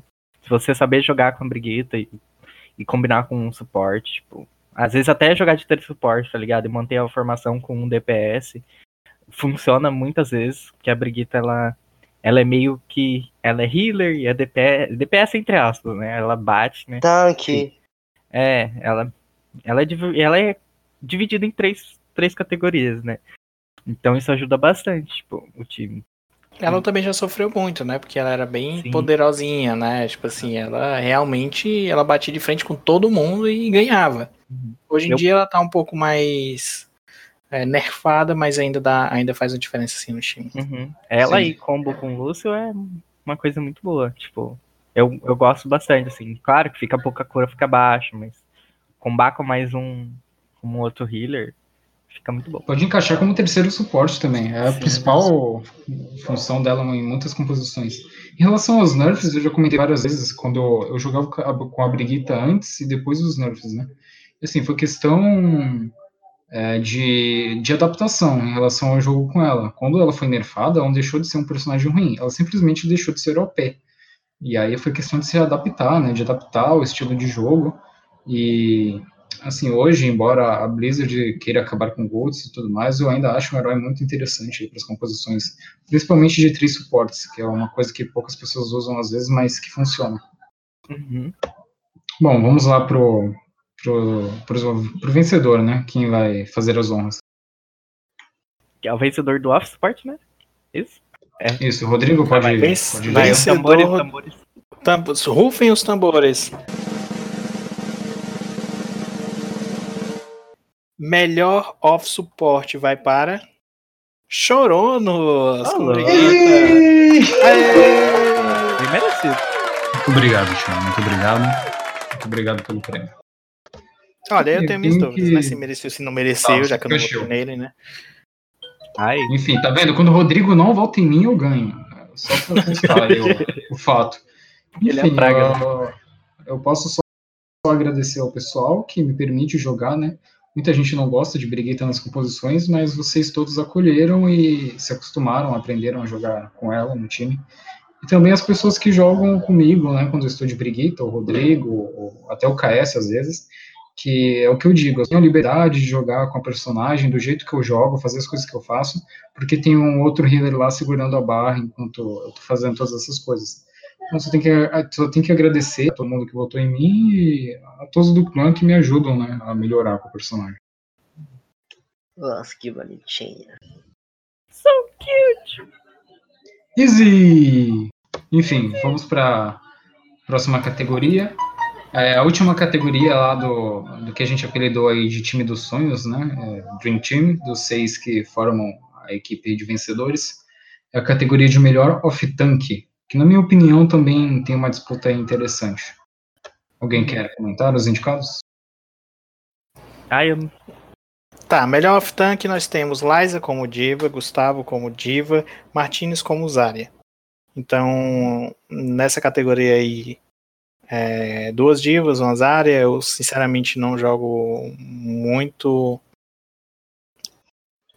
Você saber jogar com a Brigitta e, e combinar com um suporte, tipo, às vezes até jogar de ter suporte, tá ligado? E manter a formação com um DPS. Funciona muitas vezes, porque a Brigitta, ela, ela é meio que. Ela é healer e é DPS, DPS entre aspas, né? Ela bate, né? Tanque. É, ela, ela, é, ela é dividida em três, três categorias, né? Então isso ajuda bastante, tipo, o time. Ela também já sofreu muito, né? Porque ela era bem Sim. poderosinha, né? Tipo assim, ela realmente ela batia de frente com todo mundo e ganhava. Uhum. Hoje em Eu- dia ela tá um pouco mais é, nerfada, mas ainda dá, ainda faz uma diferença assim no time. Uhum. Ela Sim. e combo com o Lúcio é uma coisa muito boa. Tipo, eu, eu gosto bastante, assim. Claro que fica pouca cura, fica baixo, mas combar com mais um, um outro healer fica muito bom. Pode encaixar como terceiro suporte também. É a Sim. principal função dela em muitas composições. Em relação aos nerfs, eu já comentei várias vezes quando eu jogava com a- com a Brigitta antes e depois dos nerfs, né? Assim, foi questão é, de, de adaptação em relação ao jogo com ela. Quando ela foi nerfada, ela não deixou de ser um personagem ruim, ela simplesmente deixou de ser OP. E aí foi questão de se adaptar, né? De adaptar o estilo de jogo. E assim, hoje, embora a Blizzard queira acabar com Golds e tudo mais, eu ainda acho um herói muito interessante para as composições, principalmente de três suportes, que é uma coisa que poucas pessoas usam às vezes, mas que funciona. Uhum. Bom, vamos lá pro, pro, pro, pro vencedor, né? Quem vai fazer as honras. Que é o vencedor do Office Support, né? Isso? Isso, Rodrigo pode, Vai, vence- pode vai. tambores, tambores. Tambores, rufem os tambores. Melhor off suporte vai para Choronos. Bem merecido. Muito obrigado, Tiago. Muito obrigado. Muito obrigado pelo prêmio. Olha, eu tenho minhas dúvidas, que- né? Se mereceu, se não mereceu, Tá, já que eu não votei nele, né? Ai, Enfim, tá vendo? Quando o Rodrigo não volta em mim, eu ganho. Só pra constar aí o, o fato. Ele é Enfim, praga, eu, eu posso só, só agradecer ao pessoal que me permite jogar, né? Muita gente não gosta de Brigitta nas composições, mas vocês todos acolheram e se acostumaram, aprenderam a jogar com ela no time. E também as pessoas que jogam comigo, né? Quando eu estou de Brigitta, o Rodrigo, ou até o KS às vezes, que é o que eu digo, eu tenho liberdade de jogar com a personagem do jeito que eu jogo, fazer as coisas que eu faço, porque tem um outro healer lá segurando a barra enquanto eu tô fazendo todas essas coisas. Então só tem que, só tem que agradecer a todo mundo que votou em mim e a todos do clã que me ajudam, né, a melhorar com o personagem. Nossa, que bonitinha. so cute. Easy! Enfim, vamos para próxima categoria. É, a última categoria lá do, do que a gente apelidou aí de time dos sonhos, né? É, Dream Team, dos seis que formam a equipe de vencedores. É a categoria de melhor off-tank, que na minha opinião também tem uma disputa interessante. Alguém quer comentar os indicados? Ai, eu Tá, melhor off-tank nós temos Liza como diva, Gustavo como diva, Martinez como Zarya. Então, nessa categoria aí, é, duas divas, uma Zarya, eu sinceramente não jogo muito...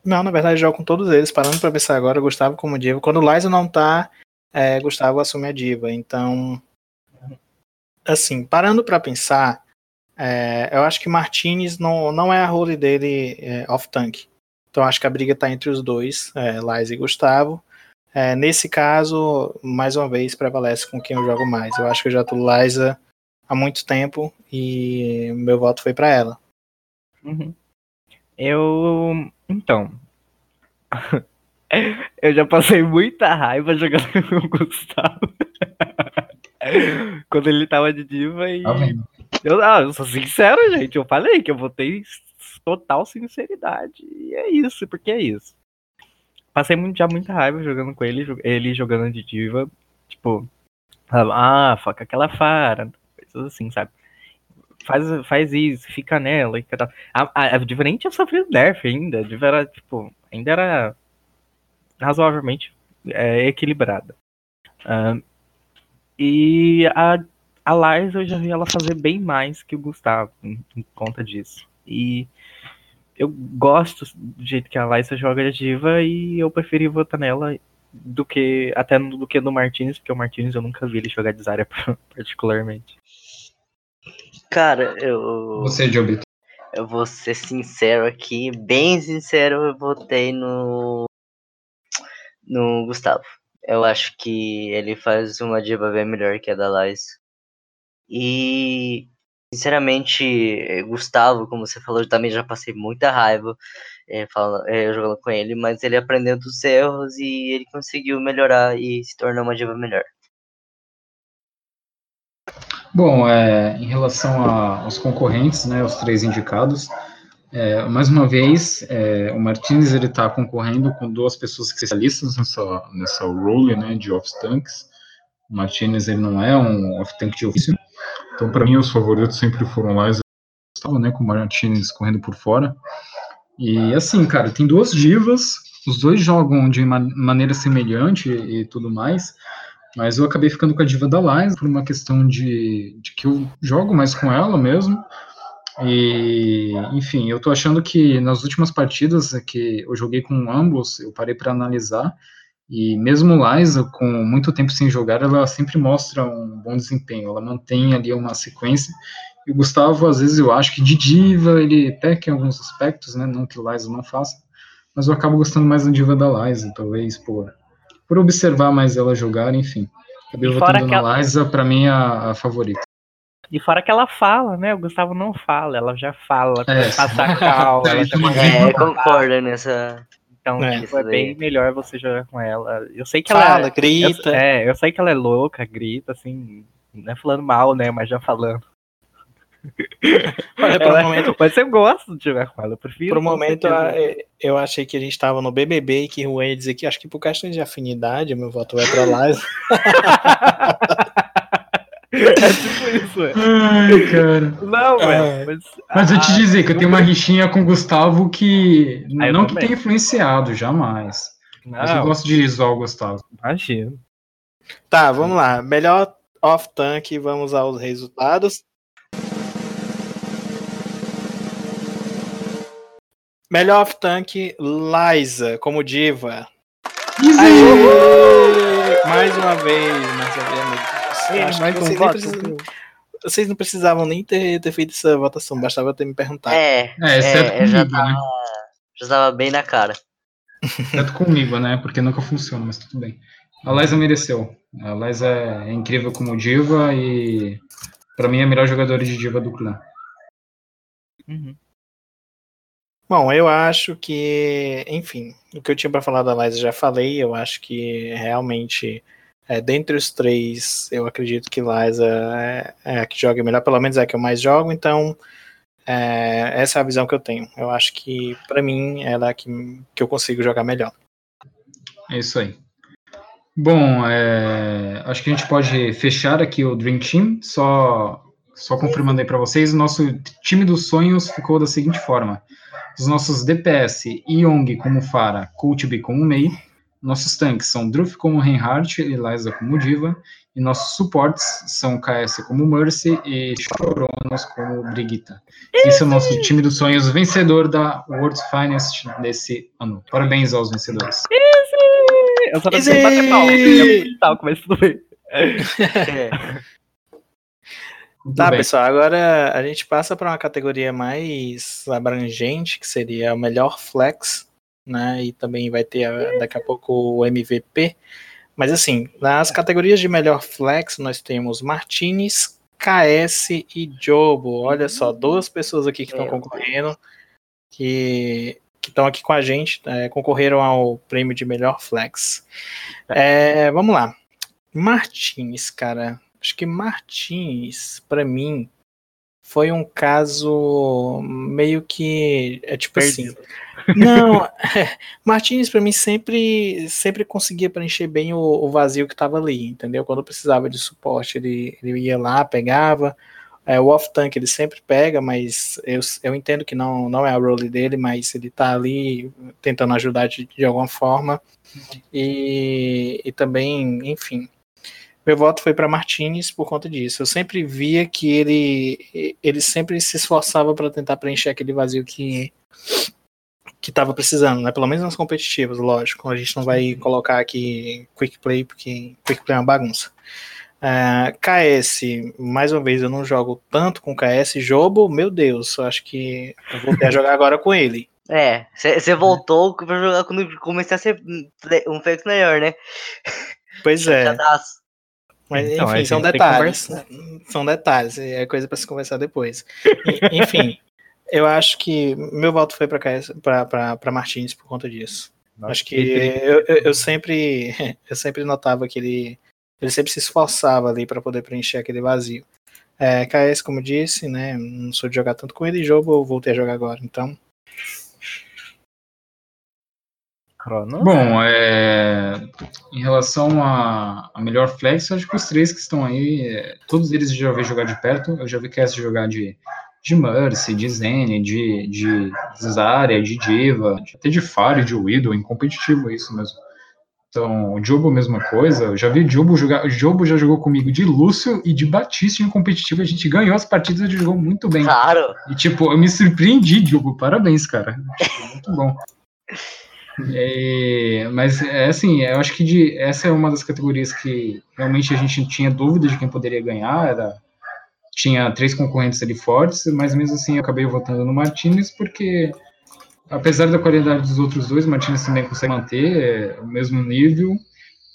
Não, na verdade jogo com todos eles, parando pra pensar agora, Gustavo como diva. Quando o Liza não tá, é, Gustavo assume a diva. Então, assim, parando pra pensar, é, eu acho que Martinez não, não é a role dele é, off-tank. Então acho que a briga tá entre os dois, é, e Gustavo. É, nesse caso, mais uma vez, prevalece com quem eu jogo mais. Eu acho que eu já tô Liza há muito tempo e meu voto foi para ela. Uhum. Eu. Então. eu já passei muita raiva jogando com o Gustavo. Quando ele tava de diva e. Eu, ah, eu sou sincero, gente. Eu falei que eu votei total sinceridade. E é isso, porque é isso. Passei muito, já muita raiva jogando com ele, ele jogando de diva. Tipo, ah, foca aquela fara. Coisas assim, sabe? Faz, faz isso, fica nela. E tal. A, a, a diva nem tinha sofrido nerf ainda. A diva era, tipo, ainda era razoavelmente é, equilibrada. Ah, e a, a Liza eu já vi ela fazer bem mais que o Gustavo em, em conta disso. E eu gosto do jeito que a Liza joga de diva e eu preferi votar nela do que até no- do que no Martinez, porque o Martinez eu nunca vi ele jogar de Zarya particularmente. Cara, eu, Você, Jobito. eu vou ser sincero aqui, bem sincero, eu votei no. No Gustavo. Eu acho que ele faz uma diva bem melhor que a da Lais. E, sinceramente, Gustavo, como você falou, eu também já passei muita raiva eh, fala- eh, jogando com ele, mas ele aprendeu dos erros e ele conseguiu melhorar e se tornar uma diva melhor. Bom, é, em relação a- aos concorrentes, né, os três indicados, É, mais uma vez, é, o Martinez ele está concorrendo com duas pessoas especialistas nessa, nessa role né, de off-tanks. O Martinez ele não é um off-tank de ofício. Então, para mim, os favoritos sempre foram lá Gustavo, né, com o Martinez correndo por fora. E assim, cara, tem duas divas, os dois jogam de maneira semelhante e tudo mais, mas eu acabei ficando com a diva da Liza por uma questão de, de que eu jogo mais com ela mesmo. E, enfim, eu tô achando que nas últimas partidas que eu joguei com ambos, eu parei para analisar, e mesmo Liza, com muito tempo sem jogar, ela sempre mostra um bom desempenho, ela mantém ali uma sequência. E o Gustavo, às vezes, eu acho que de diva ele peca em alguns aspectos, né? Não que Liza não faça, mas eu acabo gostando mais da diva da Liza, talvez por, por observar mais ela jogar, enfim. Acabei votando na ela... Liza, pra mim, a, a favorita. E fora que ela fala, né? O Gustavo não fala, ela já fala, é. passa cal, ela já É, concordo nessa. Então, é, tipo, é bem melhor você jogar com ela. Eu sei que Fala, ela. grita. Eu, é, eu sei que ela é louca, grita, assim. Não é falando mal, né? Mas já falando. Olha, por um momento... Mas eu gosto de jogar com ela, eu prefiro. Por um momento eu achei que a gente tava no BBB e que o ia dizer que acho que por questão de afinidade, meu voto vai pra lá. É tipo isso, é. Ai, cara. Não, velho. Mas, mas eu te dizer que eu tenho uma rixinha com o Gustavo que. Ah, não que tenha influenciado, jamais. Não. Mas eu gosto de zoar o Gustavo. Imagino. Tá, vamos lá. Melhor off-tank, vamos aos resultados. Melhor off-tank, Liza, como diva. Mais uma vez, mais uma vez. Acho mais vocês, precisam, vocês não precisavam nem ter, ter feito essa votação, bastava ter me perguntado. É, é, exceto é, comigo, já tava, né? Já tava bem na cara. Exceto comigo, né? Porque nunca funciona, mas tudo bem. A Liza mereceu. A Liza é incrível como diva e para mim é a melhor jogadora de diva do clã. Uhum. Bom, eu acho que, enfim, o que eu tinha para falar da Liza já falei. Eu acho que realmente é, dentre os três, eu acredito que Liza é, é, a que joga melhor, pelo menos é a que eu mais jogo, então é, essa é a visão que eu tenho. Eu acho que, para mim, ela é a que, que eu consigo jogar melhor. É isso aí. Bom, é, acho que a gente pode fechar aqui o Dream Team, só, só confirmando aí para vocês, o nosso time dos sonhos ficou da seguinte forma. Os nossos DPS, Yong como Fara, Kultb como Mei, nossos tanques são Druff como Reinhardt e Liza como Diva, e nossos suportes são KS como Mercy e Choronos como Brigitte. Esse é o nosso time dos sonhos vencedor da World's Finest desse ano. Parabéns aos vencedores. Eu só não sei bater palma, mas tudo bem. É. Tá, bem. pessoal, agora a gente passa para uma categoria mais abrangente, que seria o melhor flex né? E também vai ter daqui a pouco o MVP. Mas assim, nas categorias de melhor flex, nós temos Martinez, KS e Jobo. Olha só, duas pessoas aqui que estão concorrendo, que estão aqui com a gente, é, concorreram ao prêmio de melhor flex. É, vamos lá. Martins, cara. Acho que Martins, para mim, foi um caso meio que. É tipo Perdido. assim. Não, é, Martins para mim sempre sempre conseguia preencher bem o, o vazio que estava ali, entendeu? Quando precisava de suporte, ele, ele ia lá, pegava. É, o off-tank ele sempre pega, mas eu, eu entendo que não, não é a role dele, mas ele tá ali tentando ajudar de, de alguma forma. E, e também, enfim, meu voto foi para Martinez por conta disso. Eu sempre via que ele, ele sempre se esforçava para tentar preencher aquele vazio que que estava precisando, né? Pelo menos nas competitivas, lógico. A gente não vai colocar aqui quick play porque quick play é uma bagunça. Uh, é, KS, mais uma vez, eu não jogo tanto com KS. Jobo, meu Deus, eu acho que eu vou ter a jogar agora com ele. É, você voltou pra jogar quando comecei a ser um flex melhor, né? Pois é. Mas, então, enfim, são detalhes. São detalhes, é coisa para se conversar depois. enfim, eu acho que meu voto foi para Martins por conta disso. Nossa, acho que eu, eu, eu, sempre eu sempre notava que ele, ele sempre se esforçava ali para poder preencher aquele vazio. É, KS, como disse, né? Não sou de jogar tanto com ele, jogo eu voltei a jogar agora, então Cronos? Bom, é, em relação a, a melhor flex, eu acho que os três que estão aí, é, todos eles eu já vi jogar de perto. Eu já vi Cass jogar de, de Mercy, de Zen, de, de Zarya, de Diva, de- até de Fire, de Widow, em competitivo, é isso mesmo. Então, o Jobo, mesma coisa. Eu já vi o Jobo jogar. O Jobo já jogou comigo de Lúcio e de Batista em competitivo. A gente ganhou as partidas e ele jogou muito bem. Claro. E, tipo, eu me surpreendi, Diogo. Parabéns, cara. Tipo, muito bom. É, mas, é assim, eu acho que de, essa é uma das categorias que realmente a gente tinha dúvida de quem poderia ganhar. Era, tinha três concorrentes ali fortes, mas mesmo assim eu acabei votando no Martinez, porque, apesar da qualidade dos outros dois, o Martinez também consegue manter é, o mesmo nível.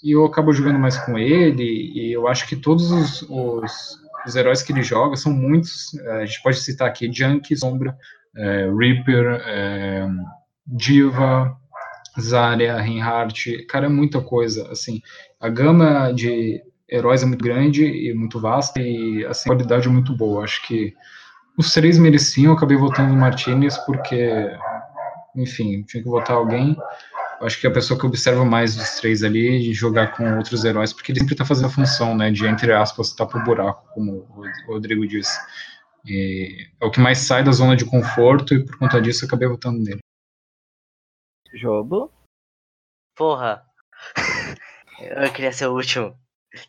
E eu acabo jogando mais com ele, e eu acho que todos os, os, os heróis que ele joga são muitos. É, a gente pode citar aqui Junk, Sombra, é, Reaper, é, Diva, Zarya, Reinhardt, cara, é muita coisa, assim, a gama de heróis é muito grande e muito vasta e assim, a qualidade é muito boa, acho que os três mereciam, eu acabei votando no Martinez porque, enfim, tinha que votar alguém, acho que é a pessoa que observa mais dos três ali de jogar com outros heróis, porque ele sempre tá fazendo a função, né, de, entre aspas, tapar o buraco, como o Rodrigo disse. E é o que mais sai da zona de conforto e por conta disso eu acabei votando nele. Jogo? Porra. Eu queria ser o último.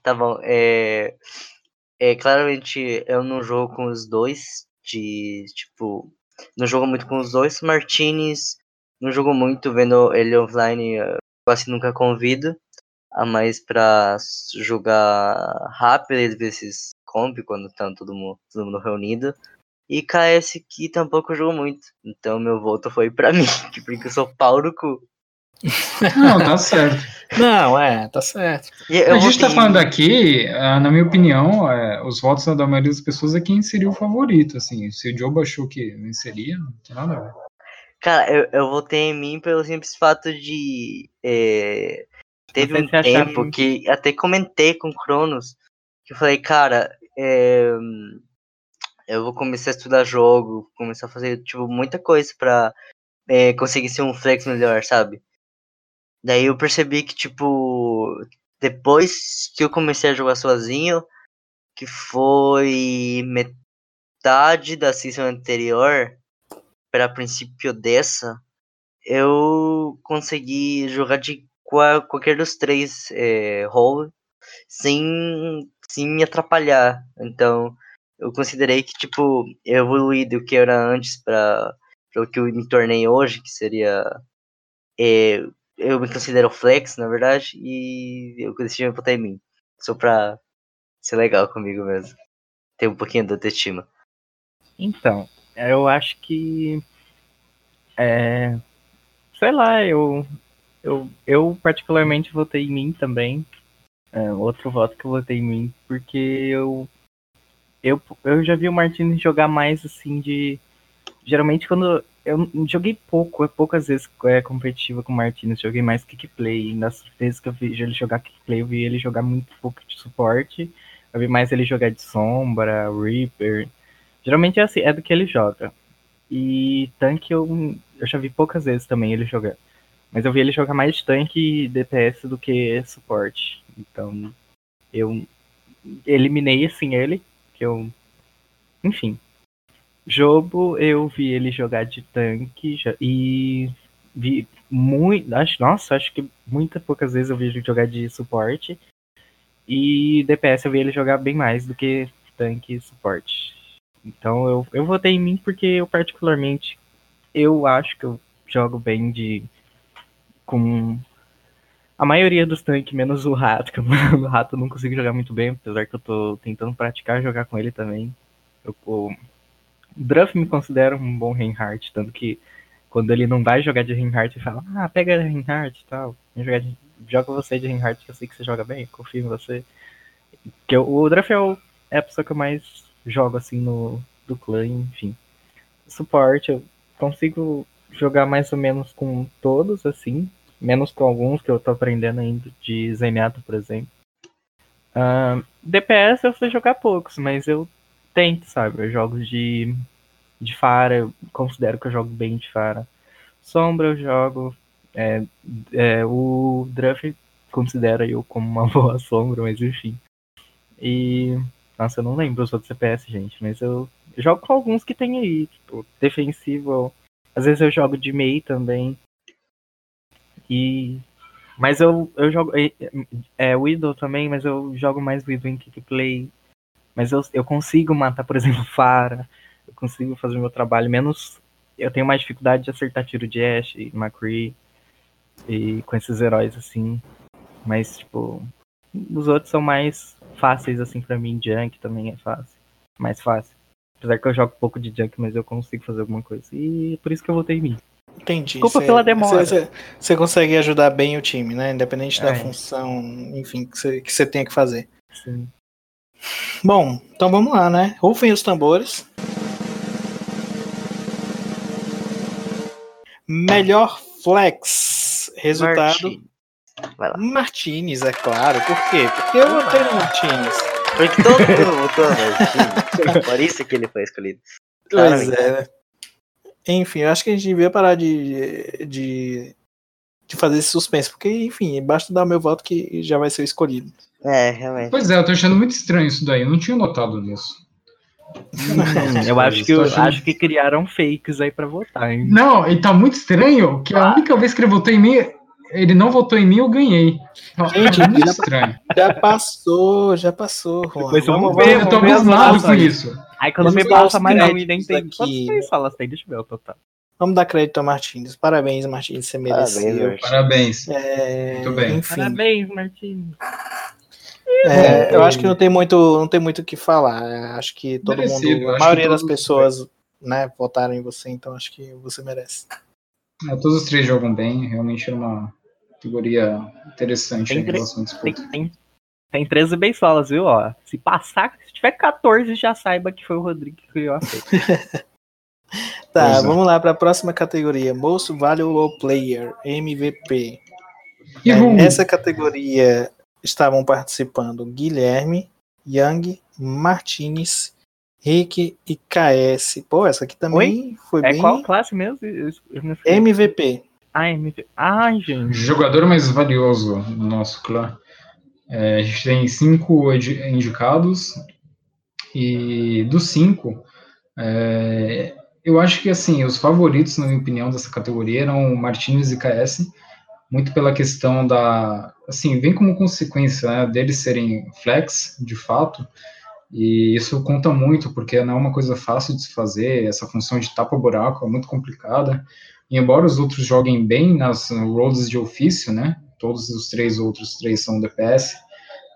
Tá bom. É, é, claramente eu não jogo com os dois. De tipo. Não jogo muito com os dois. Martinez. Não jogo muito vendo ele offline. Quase nunca convido. A mais pra jogar rápido às vezes comp quando tá todo mundo, todo mundo reunido. E KS que tampouco eu jogo muito. Então meu voto foi pra mim. Porque eu sou pau no cu. Não, tá certo. Não, é, tá certo. E eu a gente tá falando aqui, ah, na minha opinião, é, os votos da maioria das pessoas é quem seria o favorito, assim. Se o Joe achou que venceria, não tem nada a ver. Cara, eu, eu votei em mim pelo simples fato de. é, teve um tempo que até comentei com o Cronos que eu falei, cara, é, eu vou começar a estudar jogo, começar a fazer tipo, muita coisa pra é, conseguir ser um flex melhor, sabe? Daí eu percebi que, tipo, depois que eu comecei a jogar sozinho, que foi metade da season anterior para princípio dessa, eu consegui jogar de qua- qualquer dos três é, sem, sem me atrapalhar. Então, eu considerei que, tipo, eu evoluí do que era antes para o que eu me tornei hoje, que seria. é, eu me considero flex, na verdade, e eu decidi votar em mim. Só pra ser legal comigo mesmo. Ter um pouquinho de autoestima. Então, eu acho que. É, sei lá, eu, eu, eu particularmente votei em mim também. É, outro voto que eu votei em mim, porque eu, eu, eu já vi o Martins jogar mais assim de. Geralmente quando. Eu joguei pouco, poucas vezes é, competitiva com o Martins, joguei mais kickplay. Nas vezes que eu vi ele jogar kickplay, eu vi ele jogar muito pouco de suporte. Eu vi mais ele jogar de sombra, Reaper. Geralmente é assim, é do que ele joga. E tanque eu, eu já vi poucas vezes também ele jogar. Mas eu vi ele jogar mais tanque e DPS do que suporte. Então eu eliminei assim ele, que eu. Enfim. Jobo eu vi ele jogar de tanque e vi muito. Acho, nossa, acho que muitas poucas vezes eu vi ele jogar de suporte. E DPS eu vi ele jogar bem mais do que tanque e suporte. Então eu, eu votei em mim porque eu particularmente eu acho que eu jogo bem de com a maioria dos tanques, menos o rato, que o rato eu não consigo jogar muito bem, apesar que eu tô tentando praticar jogar com ele também. Eu, o Druff me considera um bom Reinhardt, tanto que quando ele não vai jogar de Reinhardt, ele fala, ah, pega Reinhardt e tal. De- Joga você de Reinhardt, que eu sei que você joga bem, confio em você. Que eu- o Druff é, o- é a pessoa que eu mais jogo assim no do clã, enfim. Suporte, eu consigo jogar mais ou menos com todos, assim. Menos com alguns que eu tô aprendendo ainda, de Zenyatta, por exemplo. Ahn, DPS eu sei jogar poucos, mas eu tento, sabe? Eu jogo de De Fara, eu considero que eu jogo bem de Fara. Sombra eu jogo. É, é, o Druff considera eu como uma boa sombra, mas enfim. E. Nossa, eu não lembro os outros CPS, gente, mas eu jogo com alguns que tem aí, tipo, defensivo. Às vezes eu jogo de MEI também. E. Mas eu, eu jogo. É, é Widow também, mas eu jogo mais Widow em kickplay. Mas eu, eu consigo matar, por exemplo, Fara. Eu consigo fazer o meu trabalho. Menos. Eu tenho mais dificuldade de acertar tiro de Ashe, McCree. E com esses heróis assim. Mas, tipo. Os outros são mais fáceis, assim, para mim. Junk também é fácil. Mais fácil. Apesar que eu jogo pouco de Junk, mas eu consigo fazer alguma coisa. E por isso que eu voltei em mim. Entendi. Desculpa Cê- pela demora. Você, consegue ajudar bem o time, né? Independente da É. função, enfim, que você, que tenha que fazer. Sim. Bom, então vamos lá, né? Rufem os tambores. Melhor flex. Resultado. Martin. Vai lá. Martinez, é claro. Por quê? Porque eu votei no Martinez. Porque todo mundo votou no. Por isso que ele foi escolhido. Pois Claramente. é. né? Enfim, eu acho que a gente devia parar de, de, de fazer esse suspense, porque, enfim, basta dar o meu voto que já vai ser escolhido. É, realmente. Pois é, eu tô achando muito estranho isso daí. Eu não tinha notado nisso. Hum, eu acho que, eu, achando- acho que criaram fakes aí pra votar, hein? Não, e tá muito estranho que a única vez que ele votou em mim, ele não votou em mim, eu ganhei. Tá Gente, muito já- estranho. Já passou, já passou, Juan. Depois vamos Vamos- ver, Eu tô abismado com isso. Aí quando dar passa mais não e nem tem. Quantas tem? Deixa eu ver o total. Vamos dar crédito ao Martins. Parabéns, Martins, você mereceu. Parabéns. É, Muito bem. Enfim, Parabéns, Martim. é, eu acho que não tem muito, não tem muito o que falar. É, Acho que todo Merecido, mundo, a maioria das pessoas, né, votaram em você, então acho que você merece. É, todos os três jogam bem, realmente era uma categoria interessante Tem em relação disputa. tem, tem 13 beisolas, viu? Ó, se passar, se tiver 14, já saiba que foi o Rodrigo que criou a fake. Tá, é. vamos lá para a próxima categoria, Most Valuable Player, MVP. E É, nessa categoria estavam participando Guilherme, Young, Martinez, Rick e KS. Pô, essa aqui também foi É bem qual classe mesmo? MVP. Ah, MVP. Ai, gente. jogador mais valioso no nosso clã. É, a gente tem cinco indicados e dos cinco, é, eu acho que assim os favoritos, na minha opinião, dessa categoria eram Martinez e KS, muito pela questão da, assim, vem como consequência né, deles serem flex, de fato, e isso conta muito porque não é uma coisa fácil de se fazer. Essa função de tapa buraco é muito complicada. E embora os outros joguem bem nas roles de ofício, né? Todos os três outros três são DPS.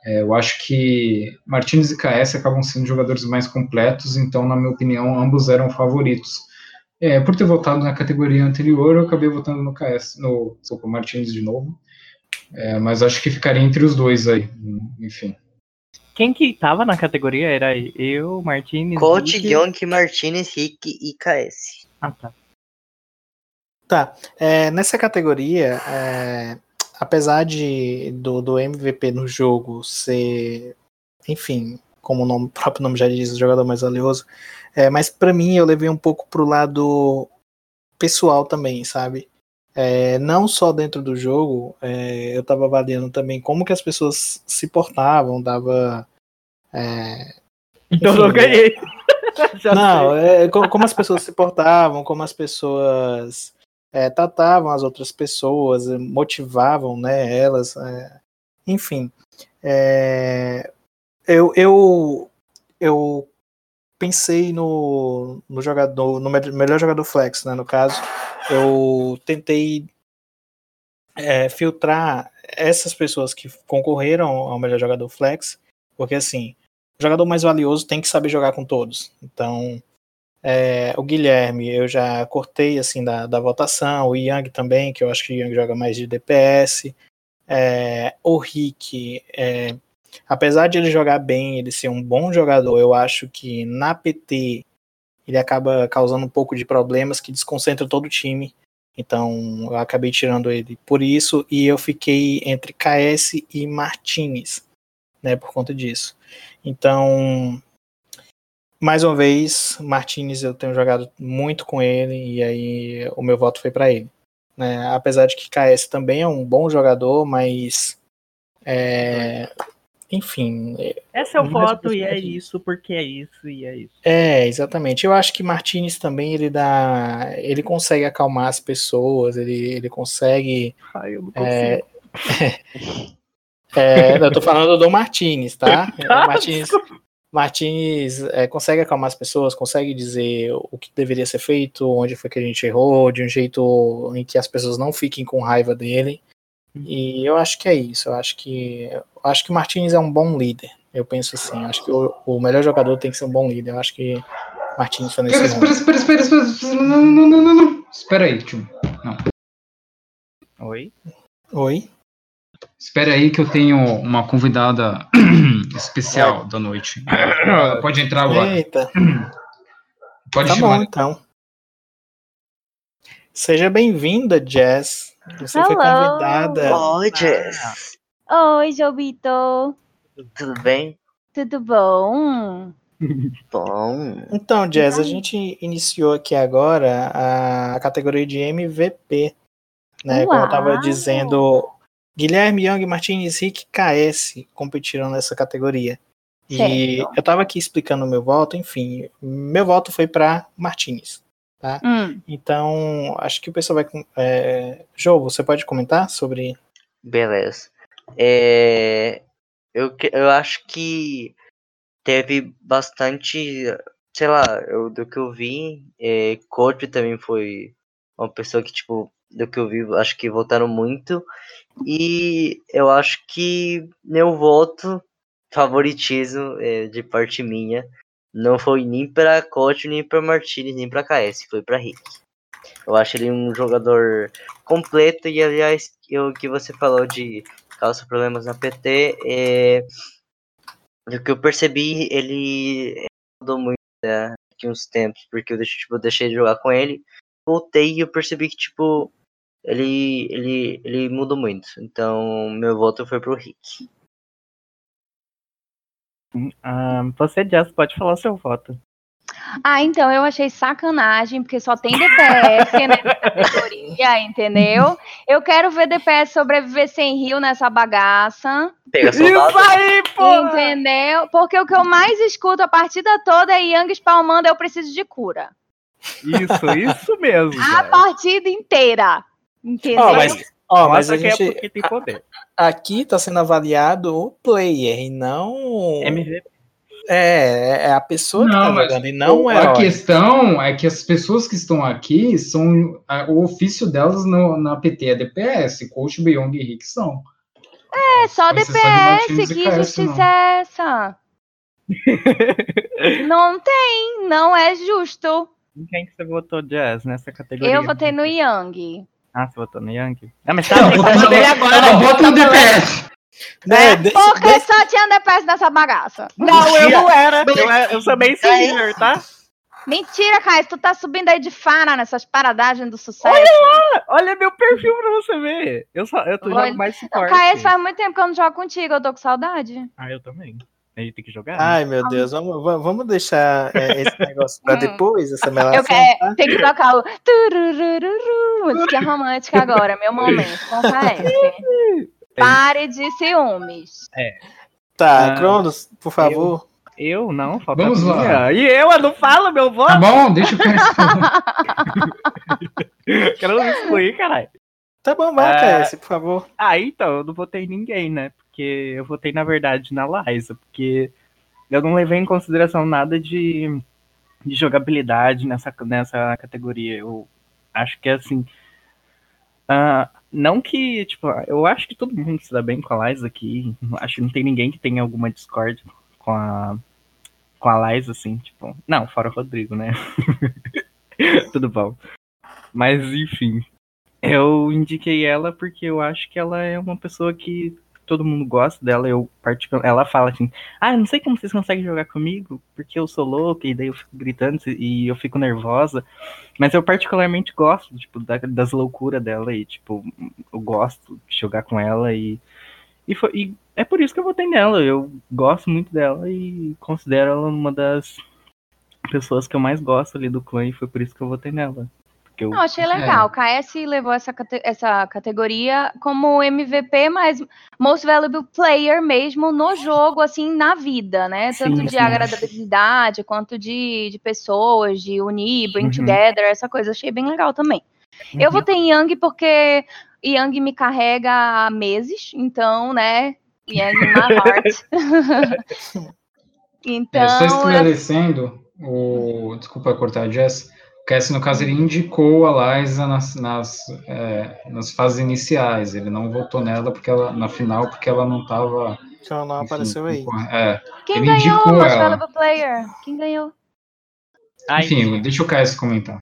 é, eu acho que Martinez e KS acabam sendo jogadores mais completos, então, na minha opinião, ambos eram favoritos. É, por ter votado na categoria anterior, eu acabei votando no KS, no desculpa, Martinez de novo. É, mas acho que ficaria entre os dois aí, enfim. Quem que tava na categoria era eu, Martinez. Coach, Rick- Yonk, Martinez, Rick e KS. Ah, tá. Tá, é, nessa categoria, é, apesar de do, do MVP no jogo ser, enfim, como o, nome- o próprio nome já diz, o jogador mais valioso, é, mas pra mim eu levei um pouco pro lado pessoal também, sabe? É, não só dentro do jogo, é, eu tava avaliando também como que as pessoas se portavam, dava. é, Então Enfim, eu ganhei. Não, é, co- como as pessoas se portavam, como as pessoas é, tratavam as outras pessoas, eh, motivavam né, elas, é, enfim. é, eu, eu, eu pensei no, no jogador, no me- melhor jogador flex, né, no caso, eu tentei é, filtrar essas pessoas que concorreram ao melhor jogador flex, porque assim, o jogador mais valioso tem que saber jogar com todos. Então, é, o Guilherme, eu já cortei assim da, da votação, o Yang também, que eu acho que o Yang joga mais de DPS. É, o Rick, é, apesar de ele jogar bem, ele ser um bom jogador, eu acho que na PT ele acaba causando um pouco de problemas que desconcentra todo o time. Então eu acabei tirando ele por isso e eu fiquei entre KS e Martinez, né, por conta disso. Então mais uma vez, Martinez eu tenho jogado muito com ele e aí o meu voto foi para ele. Né? Apesar de que KS também é um bom jogador, mas é, enfim. Esse é o voto e é isso, porque é isso e é isso. É, exatamente. Eu acho que Martinez também ele dá, ele consegue acalmar as pessoas, ele, ele consegue. Ai, eu não É, consigo. é, eu tô falando do Martinez, tá? Ah, Martinez, Martinez é, consegue acalmar as pessoas, consegue dizer o que deveria ser feito, onde foi que a gente errou, de um jeito em que as pessoas não fiquem com raiva dele. E eu acho que é isso. Eu acho que eu acho que o Martinez é um bom líder. Eu penso assim. eu Acho que o, o melhor jogador tem que ser um bom líder. Eu acho que Martinez foi nesse espera, espera, espera, espera, espera, não, não, não, não, não. Espera aí, tio. Não. Oi? Oi. Espera aí que eu tenho uma convidada especial da noite. Ela Pode entrar agora. Eita. Pode Tá bom, chamar. então. Seja bem-vinda, Jess. Você foi Hello. convidada. Oi, Jess. Oi, Jobito. Tudo bem? Tudo bom? Bom. Então, Jess, a gente iniciou aqui agora a, categoria de MVP. Né? Como eu estava dizendo, Guilherme Young, Martins, Rick KS competiram nessa categoria. E Certo. eu estava aqui explicando o meu voto, enfim, meu voto foi para Martins. Hum, Então, acho que o pessoal vai. com- É... Jô, você pode comentar sobre. Beleza. É, eu, que- eu acho que teve bastante, sei lá, eu, do que eu vi, é, Coach também foi uma pessoa que, tipo, do que eu vi, acho que votaram muito. E eu acho que meu voto, favoritismo é, de parte minha, não foi nem para Coach, nem para Martinez, nem para KS, foi para Rick. Eu acho ele um jogador completo e aliás o que você falou de causa problemas na PT é do que eu percebi ele mudou muito né, aqui uns tempos porque eu tipo, eu deixei de jogar com ele voltei e eu percebi que tipo ele ele ele mudou muito então meu voto foi pro Rick Ah, você, Jess, pode falar seu voto. Ah, então eu achei sacanagem, porque só tem DPS nessa categoria, entendeu? Eu quero ver DPS sobreviver sem rio nessa bagaça, pega soldado aí, entendeu? Porque o que eu mais escuto a partida toda é Young espalmando, eu preciso de cura. Isso, isso mesmo. A partida inteira. Entendeu? Ó, mas, ó, mas a que é gente. porque tem poder. Aqui está sendo avaliado o player e não. MVP. É, é a pessoa que Não, tá mas jogando e não o a herói. questão é que as pessoas que estão aqui são a- o ofício delas no- na PT é DPS, Coach, Beyong e Rick são. É só DPS, e que justiça é essa? não tem, não é justo. Em quem que você votou, Jazz, nessa categoria? Eu votei no Young. Ah, você votou no Yankee? Ah, mas tá, votou- falar dele agora. ela né? vota no DPS. Né, Porque desse- só tinha DPS nessa bagaça. Não, eu não era. Eu, era- eu sou bem senior, tá? Mentira, Caio, tu tá subindo aí de fara nessas paradagens do sucesso. Olha meu perfil pra você ver. Eu, só, eu tô Olha, jogando mais Não, suporte. Caio, faz muito tempo que eu não jogo contigo, eu tô com saudade. Ah, eu também. A gente tem que jogar? Ai, meu Deus, vamos, vamos- deixar é, esse negócio pra Hum. depois, essa Eu melação. quero, tem que tocar o tururururu, música romântica agora, meu momento, confere. Pare de ciúmes. Tá, Ah, Cronos, por favor. Eu não, falta Vamos a lá. minha. E eu, eu não falo meu Tá voto. bom, deixa o cara. Quero excluir, caralho. Tá bom, vai, Ah. KS, por favor. Ah, então, eu não votei ninguém, né? Porque eu votei, na verdade, na Liza, porque eu não levei em consideração nada de, de jogabilidade nessa, nessa categoria. Eu acho que, assim, ah, não que, tipo, eu acho que todo mundo se dá bem com a Liza aqui. Acho que não tem ninguém que tenha alguma discord com a, com a Liza, assim, tipo, não, fora o Rodrigo, né? Tudo bom. Mas, enfim, eu indiquei ela porque eu acho que ela é uma pessoa que todo mundo gosta dela. Eu particu- ela fala assim: "Ah, não sei como vocês conseguem jogar comigo, porque eu sou louca e daí eu fico gritando e eu fico nervosa". Mas eu particularmente gosto, tipo, da- das loucuras dela e tipo, eu gosto de jogar com ela e e, foi- e é por isso que eu votei nela. Eu gosto muito dela e considero ela uma das pessoas que eu mais gosto ali do clã e foi por isso que eu votei nela. Eu, Não, achei legal. O KS levou essa, cate- essa categoria como MVP, mas Most Valuable Player mesmo no jogo, assim, na vida, né? Tanto Sim, de sim. agradabilidade quanto de, de pessoas, de unir, bring Uhum. together, essa coisa. Achei bem legal também. Eu Uhum. votei em Yang porque Yang me carrega há meses, então, né? Yang in my heart. então, É, só eu- esclarecendo, o, desculpa cortar a Jess, o Cass, no caso, ele indicou a Liza nas, nas, é, nas fases iniciais, ele não votou nela porque ela, na final porque ela não estava... Então não apareceu aí. É, quem ele ganhou indicou ela. Valuable Player? Quem ganhou? Ai, enfim, deixa o Cass comentar.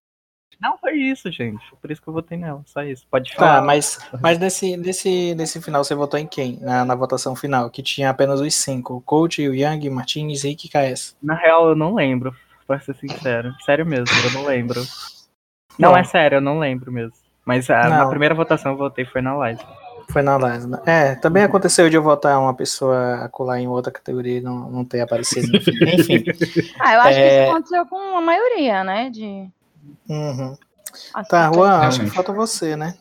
Não, foi isso, gente. Foi por isso que eu votei nela. Só isso. Pode falar. Tá, mas, mas nesse, nesse, nesse final você votou em quem? Na, na votação final, que tinha apenas os cinco: o Coach, o Yang, Martinez, Rick e KS. Na real, eu não lembro, pra ser sincero. Sério mesmo, eu não lembro. Não, Bom. é sério, eu não lembro mesmo. Mas a, na Não. primeira votação eu votei foi na live. Foi na live, né? É, também aconteceu de eu votar uma pessoa colar em outra categoria e não, não ter aparecido. Enfim. Ah, eu acho que É. isso aconteceu com a maioria, né? De. Uhum. assim, Tá, Juan, acho que falta você, né?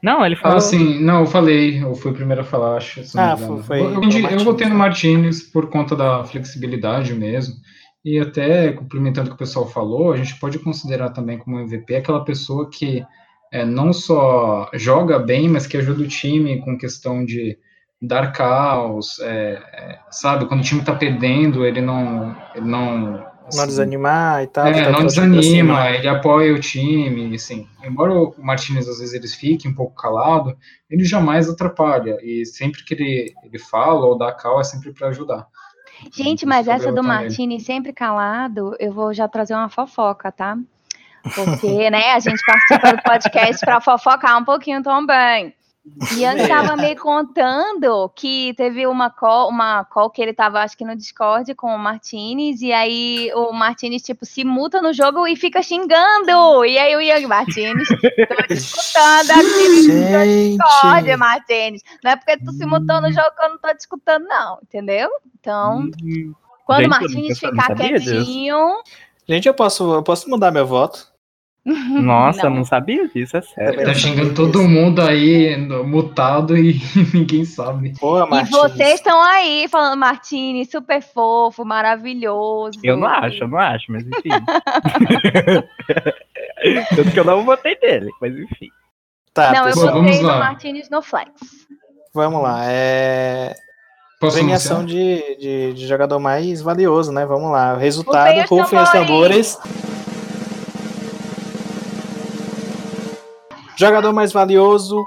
Não, ele falou. Ah, sim, não, eu falei, eu fui o primeiro a falar, acho. não Ah, foi- eu, foi eu, eu Martins, votei no? Martinez por conta da flexibilidade mesmo. E até complementando o que o pessoal falou, a gente pode considerar também como MVP aquela pessoa que é, não só joga bem, mas que ajuda o time com questão de dar caos, é, é, sabe? Quando o time tá perdendo, ele não. Ele não, Não assim, desanimar e tal. é, tá não desanima, ele apoia o time, assim, embora o Martinez às vezes ele fique um pouco calado, ele jamais atrapalha, e sempre que ele, ele fala ou dá cal é sempre para ajudar. Gente, mas essa do nele. Martini sempre calado, eu vou já trazer uma fofoca, tá? Porque, né, a gente participa do podcast para fofocar um pouquinho também. E eu estava me contando que teve uma call, uma call que ele tava, acho que no Discord com o Martinez, e aí o Martinez, tipo, se muta no jogo e fica xingando. E aí o Young Martinez, tô te escutando aqui no Discord, Martinez. Não é porque tu se mutou no jogo que eu não tô te escutando, não, entendeu? Então, Hum, quando Gente, o não ficar sabia disso. quietinho. gente, eu posso, eu posso mudar meu voto? Nossa, Não. eu não sabia disso, é sério. Tá xingando todo mundo aí, mutado, e ninguém sabe. Boa, E vocês estão aí falando, Martini, super fofo, maravilhoso. Eu não acho, eu não acho, mas enfim. Tanto que eu não votei nele, mas enfim. Tá, Não, eu pessoal, vamos botei no lá. Martins no Flex. vamos lá. É... Posso Premiação de, de, de jogador mais valioso, né? Vamos lá. Resultado, rufem os tambores. tambores. Jogador mais valioso,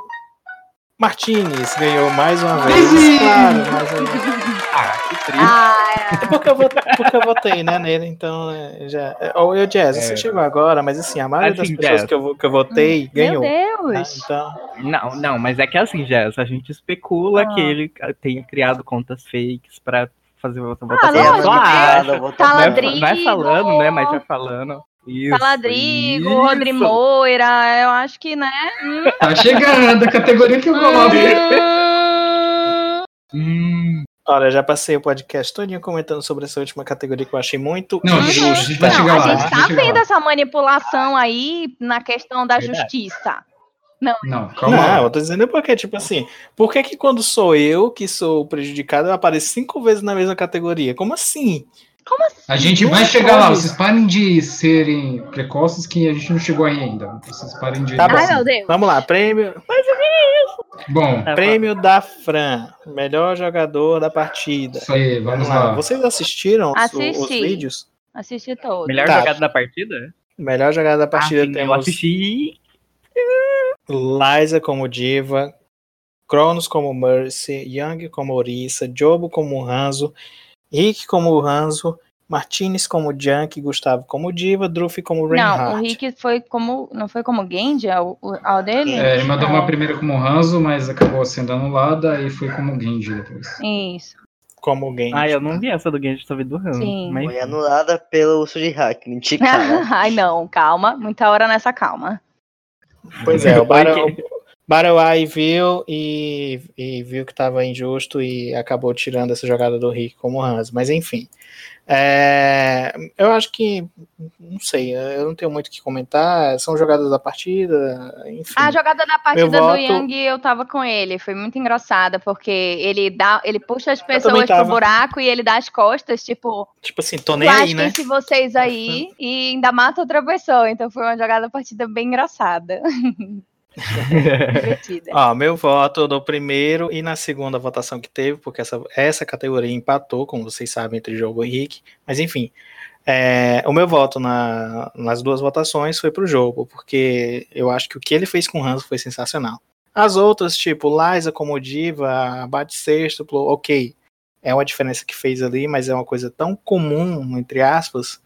Martinez ganhou mais uma vez. Claro, mas aí- Ah, que triste. Ah, é porque eu votei, porque eu votei né, nele, então é, já. Ou eu, Jazz, você É. chegou agora, mas assim, a maioria Assim, das pessoas Jazz. que eu, que eu votei ganhou. meu tá? Deus. Então, Não, não, mas é que assim, Jess, a gente especula Ah. que ele tenha criado contas fakes pra fazer Ah, votação. lógico, Só né? Tá Vai, falando, né? Mas vai falando. Isso, Saladrigo, isso. Rodri Moira, eu acho que, né? Hum, Tá chegando a categoria que eu coloco. hum, Hum, olha, já passei o podcast todinho comentando sobre essa última categoria que eu achei muito Não, a gente, a injusta. gente vai Não, a gente tá vendo lá. essa manipulação aí na questão da Verdade. justiça. Não, calma Não, eu tô dizendo porque, tipo assim, por que que quando sou eu que sou prejudicado, eu apareço cinco vezes na mesma categoria? Como assim? A gente vai chegar lá. Vocês parem de serem precoces que a gente não chegou aí ainda. Vocês parem de. Tá bom. Ai, meu Deus. Vamos lá, prêmio, Bom, tá, prêmio da Fran, melhor jogador da partida. isso aí, vamos Vamos lá. lá. Vocês assistiram os, os Assisti. vídeos? Assisti todo. melhor Tá. jogada da partida? Melhor jogada da partida Ah, sim, eu temos assisti. Liza como diva, Cronos como Mercy, Young como Orisa, Jobo como Hanzo, Rick como Hanzo, Martinez como Junk, Gustavo como diva, Druff como Não, o Reinhardt. Rick foi como. Não foi como Genji ao, ao dele? É, ele mandou É. uma primeira como Hanzo, mas acabou sendo anulada e foi como Genji depois. Isso. Como Genji. Ah, eu não vi essa do Genji, só vi do Ramos. Sim. Mas... Foi anulada pelo uso de hack. Mentira. Ai, não, calma. Muita hora nessa calma. Pois é, o Barão, Porque- Barawai viu e, e viu que estava injusto e acabou tirando essa jogada do Rick como Hans. Mas enfim. É, eu acho que, não sei, eu não tenho muito o que comentar. São jogadas da partida, enfim. A jogada da partida do voto- Young, eu tava com ele. Foi muito engraçada, porque ele dá, ele puxa as pessoas pro buraco e ele dá as costas, tipo, Tipo assim, tô nem aí, né? vocês aí e ainda mata outra pessoa. Então foi uma jogada da partida bem engraçada. Divertida. Ó, meu voto no primeiro e na segunda votação que teve, porque essa, essa categoria empatou, como vocês sabem, entre Jogo e Rick. Mas enfim, é, o meu voto na- nas duas votações foi pro jogo, porque eu acho que o que ele fez com o Hanzo foi sensacional. As outras, tipo, Liza como diva, bate sextuplo, ok. É uma diferença que fez ali, mas é uma coisa tão comum, entre aspas,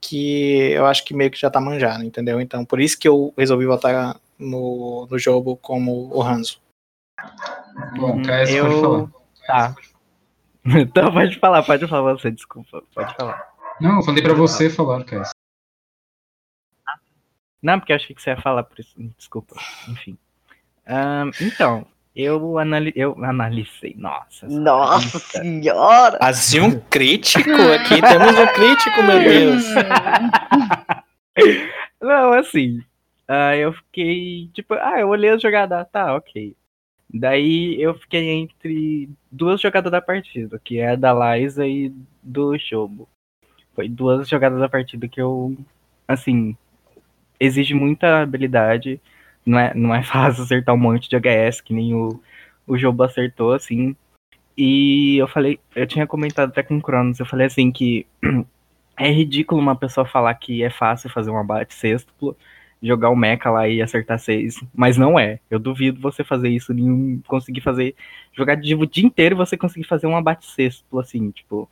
que eu acho que meio que já tá manjado, entendeu? Então, por isso que eu resolvi votar no, no jogo como o Hanzo. Bom, KS eu... pode falar. Tá. Então pode falar, pode falar você, desculpa. Pode falar. Não, eu falei pra você falar, KS. Não, porque eu achei que você ia falar por isso. Desculpa. Enfim. Ahn, então, eu, anali eu analisei. Nossa. Nossa puta. senhora! Assim, um crítico aqui, temos um crítico, meu Deus. Não, assim. Ah, eu fiquei, tipo, ah, eu olhei a jogada, tá, ok. Daí eu fiquei entre duas jogadas da partida, que é a da Liza e do Shobo. Foi duas jogadas da partida que eu, assim, exige muita habilidade. Não é, não é fácil acertar um monte de HS, que nem o, o Jobo acertou, assim. E eu falei, eu tinha comentado até com o Cronos, eu falei assim que é ridículo uma pessoa falar que é fácil fazer um abate sextuplo, jogar o mecha lá e acertar seis, mas não é. Eu duvido você fazer isso, nenhum conseguir fazer, jogar de o dia inteiro e você conseguir fazer um abate sextuplo, assim, tipo,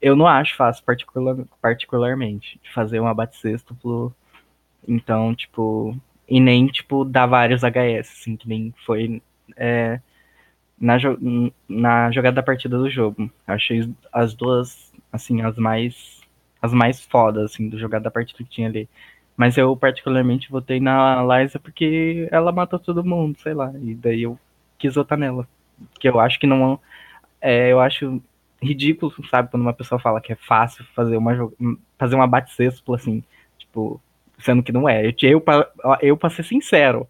eu não acho fácil particular, particularmente de fazer um abate sextuplo, então, tipo, e nem, tipo, dar vários HS, assim, que nem foi é, na, jo- na jogada da partida do jogo. Eu achei as duas, assim, as mais as mais fodas, assim, do jogada da partida que tinha ali. Mas eu particularmente votei na Liza porque ela matou todo mundo, sei lá. E daí eu quis votar nela. Que eu acho que não. É, eu acho ridículo, sabe, quando uma pessoa fala que é fácil fazer uma fazer uma bate sexto, assim, tipo, sendo que não é. Eu, eu, eu, pra ser sincero,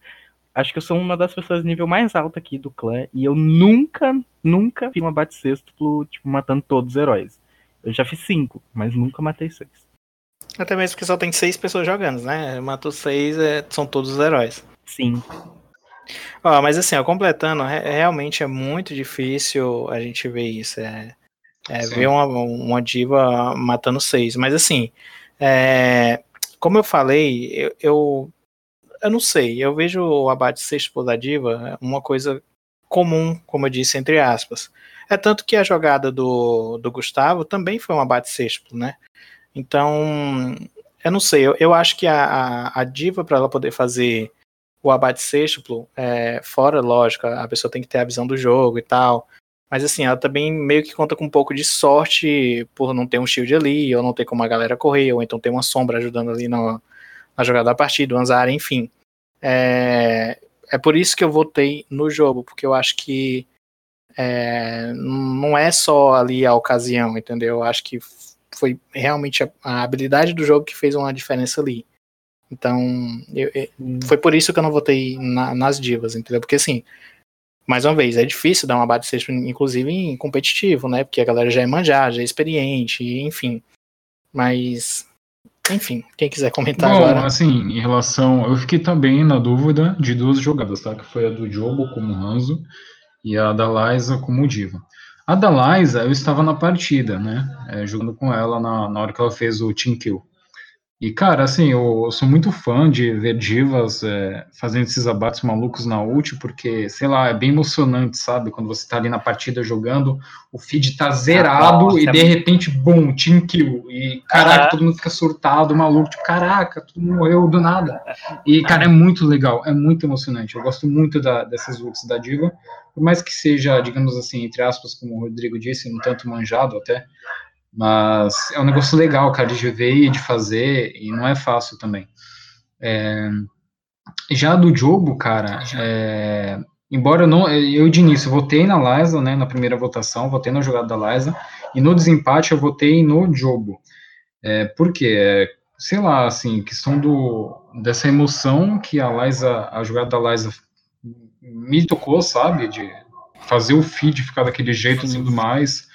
acho que eu sou uma das pessoas nível mais alto aqui do clã e eu nunca, nunca vi uma bate sexto, tipo, matando todos os heróis. Eu já fiz cinco, mas nunca matei seis. Até mesmo porque só tem seis pessoas jogando, né? Matou seis, é, são todos os heróis. Sim. Ó, mas assim, ó, completando, re- realmente é muito difícil a gente ver isso. É, é ver uma, uma diva matando seis. Mas assim, é, como eu falei, eu, eu, eu não sei, eu vejo o abate sexto da diva uma coisa comum, como eu disse, entre aspas. É tanto que a jogada do, do Gustavo também foi um abate sexto, né? Então, eu não sei, eu, eu acho que a, a, a diva, para ela poder fazer o abate sextuplo, é, fora, lógico, a pessoa tem que ter a visão do jogo e tal. Mas assim, ela também meio que conta com um pouco de sorte por não ter um shield ali, ou não ter como a galera correr, ou então ter uma sombra ajudando ali na, na jogada da partida, o Anzara, enfim. É, é por isso que eu votei no jogo, porque eu acho que é, não é só ali a ocasião, entendeu? Eu acho que foi realmente a, a habilidade do jogo que fez uma diferença ali. Então, eu- eu- foi por isso que eu não votei na- nas divas, entendeu? Porque assim, mais uma vez, é difícil dar um abate sexto, inclusive em competitivo, né? Porque a galera já é manjada, já é experiente, enfim. Mas, enfim, quem quiser comentar Bom, agora. assim, em relação. Eu fiquei também na dúvida de duas jogadas, tá? Que foi a do Jobo como Hanzo e a da Liza como Diva. A da Liza, eu estava na partida, né? é, jogando com ela na, na hora que ela fez o Team Kill. E, cara, assim, eu, eu sou muito fã de ver divas é, fazendo esses abates malucos na ult, porque, sei lá, é bem emocionante, sabe? Quando você tá ali na partida jogando, o feed tá zerado nossa, e é de muito- repente, bum, team kill. E, caraca, todo mundo fica surtado, maluco, tipo, caraca, mundo morreu do nada. E, cara, é muito legal, é muito emocionante. Eu gosto muito da- dessas ults da diva, por mais que seja, digamos assim, entre aspas, como o Rodrigo disse, um tanto manjado até, mas é um negócio legal, cara, de ver e de fazer, e não é fácil também. É, Já do jogo, cara, é, embora eu não, eu de início votei na Liza, né, na primeira votação, votei na jogada da Liza, e no desempate eu votei no jogo. É, por quê? É, sei lá, assim, questão do, dessa emoção que a Liza, a jogada da Liza me tocou, sabe, de fazer o feed ficar daquele jeito e tudo mais,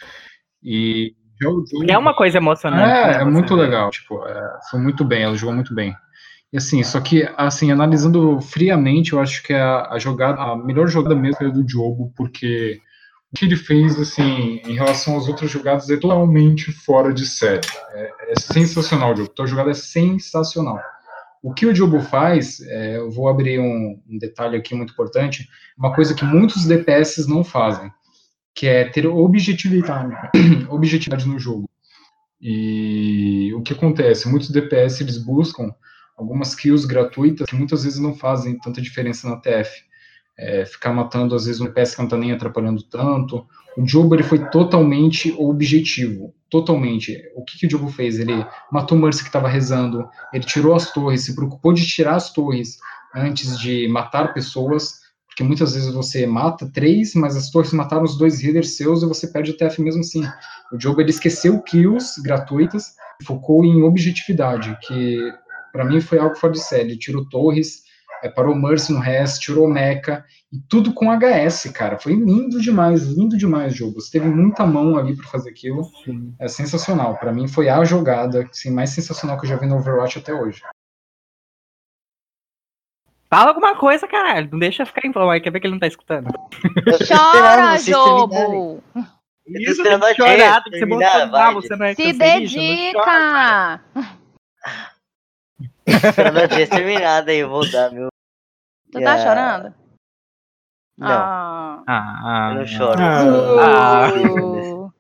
e... É uma coisa emocionante. É, né, é muito legal, tipo, é, foi muito bem, ela jogou muito bem. E assim, só que, assim, analisando friamente, eu acho que a, a jogada, a melhor jogada mesmo é do Diogo, porque o que ele fez, assim, em relação às outras jogadas é totalmente fora de série. É, é sensacional Diogo. Então, a jogada é sensacional. O que o Diogo faz, é, eu vou abrir um, um, detalhe aqui muito importante, uma coisa que muitos DPS não fazem, que é ter objetividade, objetividade no jogo. E o que acontece? Muitos DPS eles buscam algumas kills gratuitas que muitas vezes não fazem tanta diferença na TF. É, ficar matando, às vezes, um PS que não tá nem atrapalhando tanto. O Jobo, ele foi totalmente objetivo, totalmente. O que, que o Jobo fez? Ele matou o Mercy que estava rezando, ele tirou as torres, se preocupou de tirar as torres antes de matar pessoas, porque muitas vezes você mata três, mas as torres mataram os dois healers seus e você perde o TF mesmo assim. O Jobo, ele esqueceu kills gratuitas, focou em objetividade, que para mim foi algo fora de série. Ele tirou Torres, é, parou Mercy no resto, tirou Mecha, e tudo com HS, cara. Foi lindo demais, lindo demais o jogo. Você teve muita mão ali para fazer aquilo. Sim. É sensacional. Para mim foi a jogada assim, mais sensacional que eu já vi no Overwatch até hoje. Fala alguma coisa, caralho. Não deixa ficar em aí. Quer ver que ele não tá escutando? Chora, jogo! Isso, tem que chorar, tem que ser você não é Se dedica! Esperando a dia terminada aí, eu vou dar meu. Tu tá chorando? Não. Ah. ah. Eu não choro. Ah. Uh.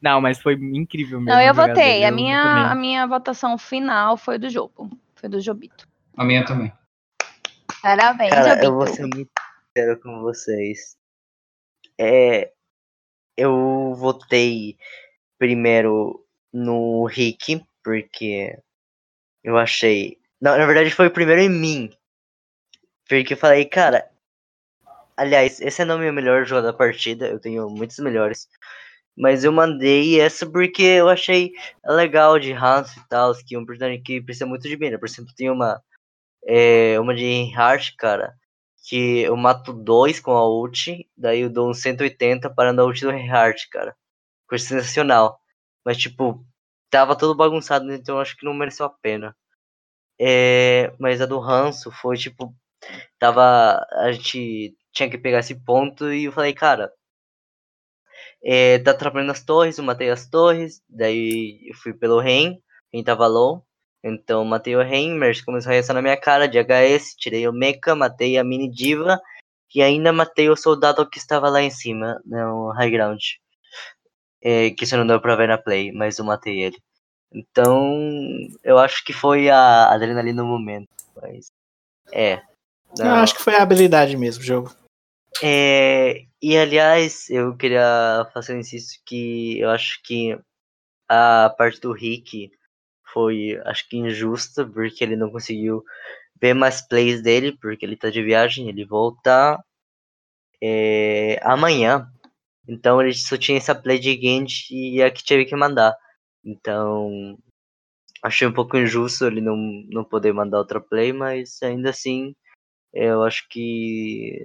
Não, mas foi incrível mesmo. Não, eu votei. A minha, a minha votação final foi do Jobo. Foi do Jobito. A minha também. Parabéns, Cara, eu vou ser muito sincero com vocês. É, eu votei primeiro no Rick, porque eu achei. Não, na verdade foi o primeiro em mim. Porque eu falei, cara. Aliás, esse não é o meu melhor jogo da partida, eu tenho muitos melhores. Mas eu mandei essa porque eu achei legal de Hans e tal, que é um personagem que precisa muito de mina. Por exemplo, tem uma. É, uma de Reinhardt, cara. Que eu mato dois com a ult, daí eu dou um 180 parando a ult do Reinhardt, cara. Coisa sensacional. Mas tipo, tava todo bagunçado, então acho que não mereceu a pena. É, mas a do Ranço foi tipo. Tava. A gente tinha que pegar esse ponto e eu falei, cara. É, tá atrapalhando as torres, eu matei as torres, daí eu fui pelo Ren, quem tava low. Então matei o Ren, Mercy começou a reação na minha cara de HS, tirei o Mecha, matei a mini diva e ainda matei o soldado que estava lá em cima, no high ground. É, que isso não deu pra ver na play, mas eu matei ele. Então, eu acho que foi a adrenalina no momento. Mas, é. Não. Eu acho que foi a habilidade mesmo, o jogo. É, e aliás, eu queria fazer um insisto que eu acho que a parte do Rick foi, acho que injusta, porque ele não conseguiu ver mais plays dele, porque ele tá de viagem, ele volta é, amanhã. Então ele só tinha essa play de Genji e a que teve que mandar. Então achei um pouco injusto ele não, não poder mandar outra play, mas ainda assim eu acho que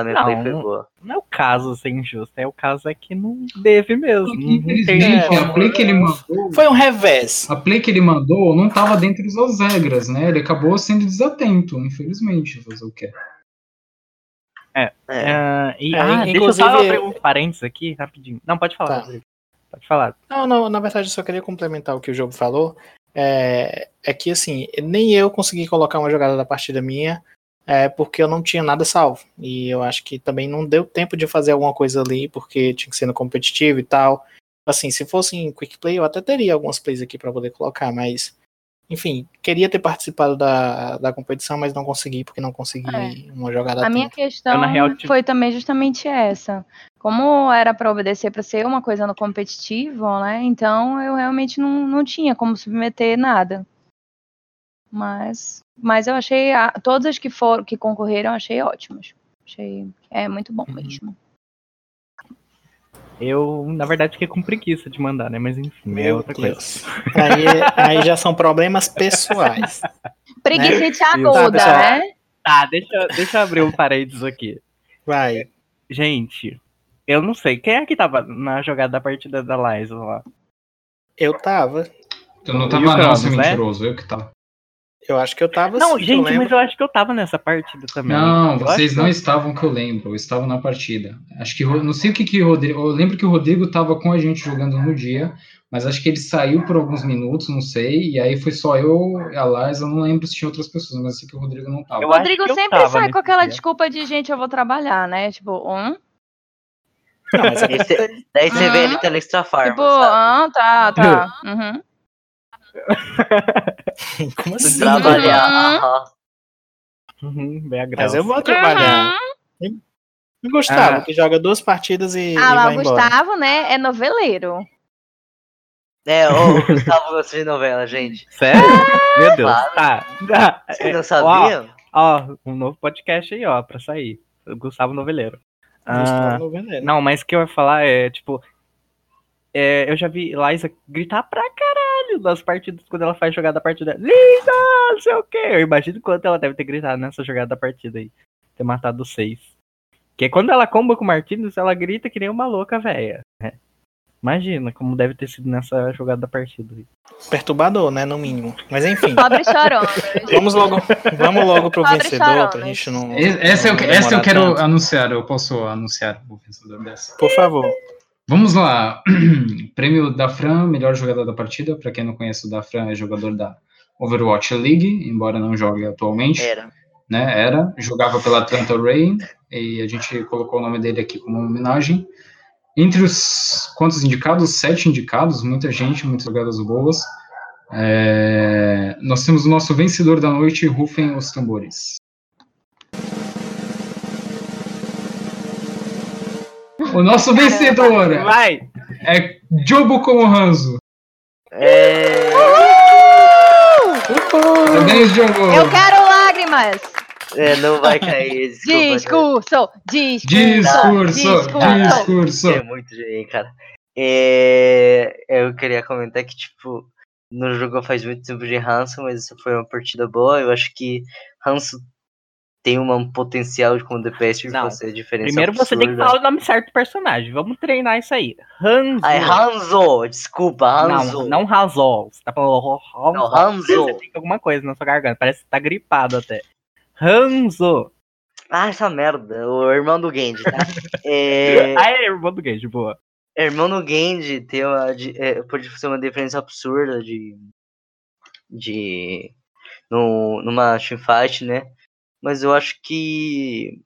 a minha não, foi boa. Não é o caso ser injusto, é o caso é que não deve mesmo. Infelizmente, a play que ele mandou. Foi um revés. A play que ele mandou não estava dentro das regras, né? Ele acabou sendo desatento, infelizmente, fazer o que. É. é. Uh, e, é, ah, inclusive... deixa eu só abrir um parênteses aqui, rapidinho. Não, pode falar. Tá. Pode falar. Não, não, na verdade eu só queria complementar o que o jogo falou. É, é que assim, nem eu consegui colocar uma jogada da partida minha, é, porque eu não tinha nada salvo. E eu acho que também não deu tempo de fazer alguma coisa ali, porque tinha que ser no competitivo e tal. Assim, se fosse em quick play, eu até teria algumas plays aqui para poder colocar, mas enfim, queria ter participado da, da competição, mas não consegui, porque não consegui é. uma jogada. A minha questão real, foi também justamente essa. Como era para obedecer para ser uma coisa no competitivo, né? Então eu realmente não, não tinha como submeter nada. Mas, mas eu achei a, todas as que foram que concorreram, eu achei ótimas. Achei é muito bom Uhum. mesmo. Eu, na verdade, fiquei com preguiça de mandar, né? Mas enfim, é Meu outra coisa. Deus. Aí, aí já são problemas pessoais. Preguiça Tá, aguda, pessoal? né? Tá, deixa, deixa eu abrir um parênteses aqui. Vai. Gente, eu não sei. Quem é que tava na jogada da partida da Liza lá? Eu tava. Eu não tava não, Cronos, né? mentiroso, eu que tava. Eu acho que eu tava Não, sim, eu gente, lembro. mas eu acho que eu tava nessa partida também. Não, Eu vocês não que- estavam que eu lembro, eu estava na partida. Acho que, não sei o que que o Rodrigo, eu lembro que o Rodrigo estava com a gente jogando no dia, mas acho que ele saiu por alguns minutos, não sei, e aí foi só eu e a Liza, eu não lembro se tinha outras pessoas, mas sei que o Rodrigo não estava. Eu O Rodrigo eu sempre tava sai com aquela dia. desculpa de gente, eu vou trabalhar, né? Tipo, um, Não, mas é Daí você- você vê ele Farm, tipo, ah, tá, tá. Uhum. como assim? trabalhar. Uhum. Uhum, bem Mas graça. eu vou trabalhar. Uhum. E Gustavo, Ah. que joga duas partidas e, e Ah, vai mas o embora. Gustavo, né, é noveleiro. É, o Gustavo gosta de novela, gente. Sério? Meu Deus. Claro. Tá. Vocês É, não sabiam? Ó, ó, um novo podcast aí, ó, pra sair. O Gustavo Noveleiro. Gustavo Ah, não, mas o que eu ia falar é, tipo. É, eu já vi Liza gritar pra caralho nas partidas quando ela faz jogada da partida. Linda! Não sei o quê. Eu imagino quanto ela deve ter gritado nessa jogada da partida aí. Ter matado seis. Porque quando ela comba com o Martins, ela grita que nem uma louca velha. né? Imagina como deve ter sido nessa jogada da partida. aí. Perturbador, né, no mínimo. Mas enfim, Pobre chorona. vamos logo, vamos logo pro Pobre vencedor, pra chorona. gente não... Essa eu, não essa eu quero tanto. anunciar, eu posso anunciar o vencedor dessa. Por favor. Vamos lá. Prêmio da Fran, melhor jogador da partida. Para quem não conhece, o da Fran é jogador da Overwatch League, embora não jogue atualmente. Era. né? Era, jogava pela Atlanta Ray e a gente colocou o nome dele aqui como homenagem. Entre os quantos indicados? Sete indicados, muita gente, muitas jogadas boas. É, nós temos o nosso vencedor da noite, rufem os tambores. O nosso vencedor Vai! é Jobo como Hanzo. É... Parabéns, Jobo! Eu quero lágrimas. é, não vai cair, desculpa. Discurso, discurso, Discurso, discurso. É muito genial, cara. É, eu queria comentar que, tipo, não jogou faz muito tempo de Hanson, mas essa foi uma partida boa. Eu acho que Hanson tem um potencial de como DPS de Não. fazer diferença. Primeiro você tem que absurda. falar o nome certo do personagem. Vamos treinar isso aí. Hanzo. Ai, Hanzo! Desculpa, Hanzo. Não, não Razol. Você tá falando Hanzo. Não, Hanzo. Você tem alguma coisa na sua garganta. Parece que você tá gripado até. Hanzo. Ah, essa merda. O irmão do Genji, tá? é, Ah, é irmão do Gage, boa. irmão do Genji tem uma, de- é, pode fazer uma diferença absurda de. de. No, numa teamfight, né? Mas eu acho que.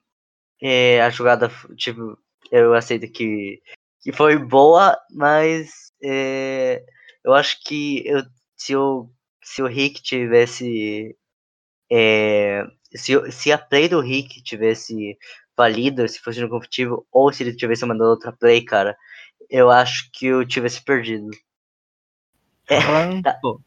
é, a jogada, tipo, eu aceito que, que foi boa, mas. é, eu acho que eu, se, o, se o Rick tivesse. é, se, se a play do Rick tivesse valido, se fosse no competitivo, ou se ele tivesse mandado outra play, cara, eu acho que eu tivesse perdido. É. Hanzo.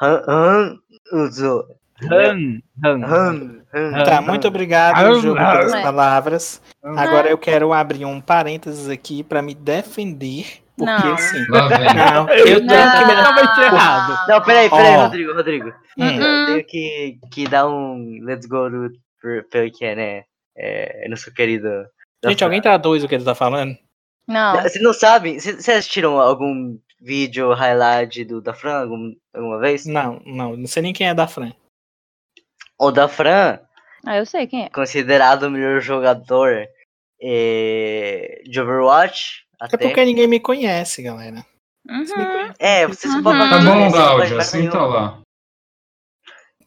Han, Han, Uzo, Han. Han. Han, Han. Tá, muito obrigado, Jogo, ah, pelas palavras. Agora eu quero abrir um parênteses aqui pra me defender, porque Não. assim. Não, eu tenho que me Totalmente errado. Não, peraí, peraí, Ó. Rodrigo, Rodrigo. Hum. Eu tenho que, que dar um let's go por- pelo que é, né? É, nosso querido. Gente, alguém traduz o que ele tá falando? Não. Vocês não sabem? Vocês vocês assistiram algum vídeo highlight do da Fran algum, alguma vez? Não, não, não sei nem quem é da Fran. O da Fran, Ah, eu sei quem é. considerado o melhor jogador é, de Overwatch. É Até. porque ninguém me conhece, galera. Vocês me Uhum. É, vocês Uhum. podem Tá bom, Cláudia, senta nenhum. lá.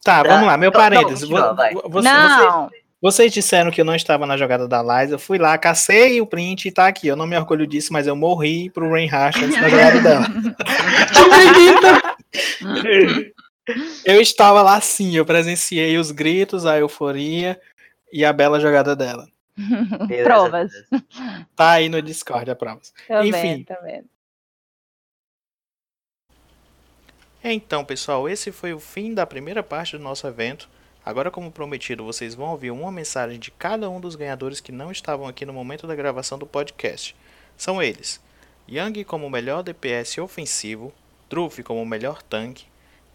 Tá, Tá, vamos lá, meu então, não, parênteses. vo- você- vocês, Não. vocês disseram que eu não estava na jogada da Liza. Eu fui lá, cacei o print e tá aqui. Eu não me orgulho disso, mas eu morri pro Rain Hashens na jogada dela. Eu estava lá sim, eu presenciei os gritos, a euforia e a bela jogada dela. Provas. Tá aí no Discord a provas. Tô Enfim. vendo, tô vendo. Então, pessoal, esse foi o fim da primeira parte do nosso evento. Agora, como prometido, vocês vão ouvir uma mensagem de cada um dos ganhadores que não estavam aqui no momento da gravação do podcast. São eles: Yang como melhor DPS ofensivo, Truff como melhor tanque,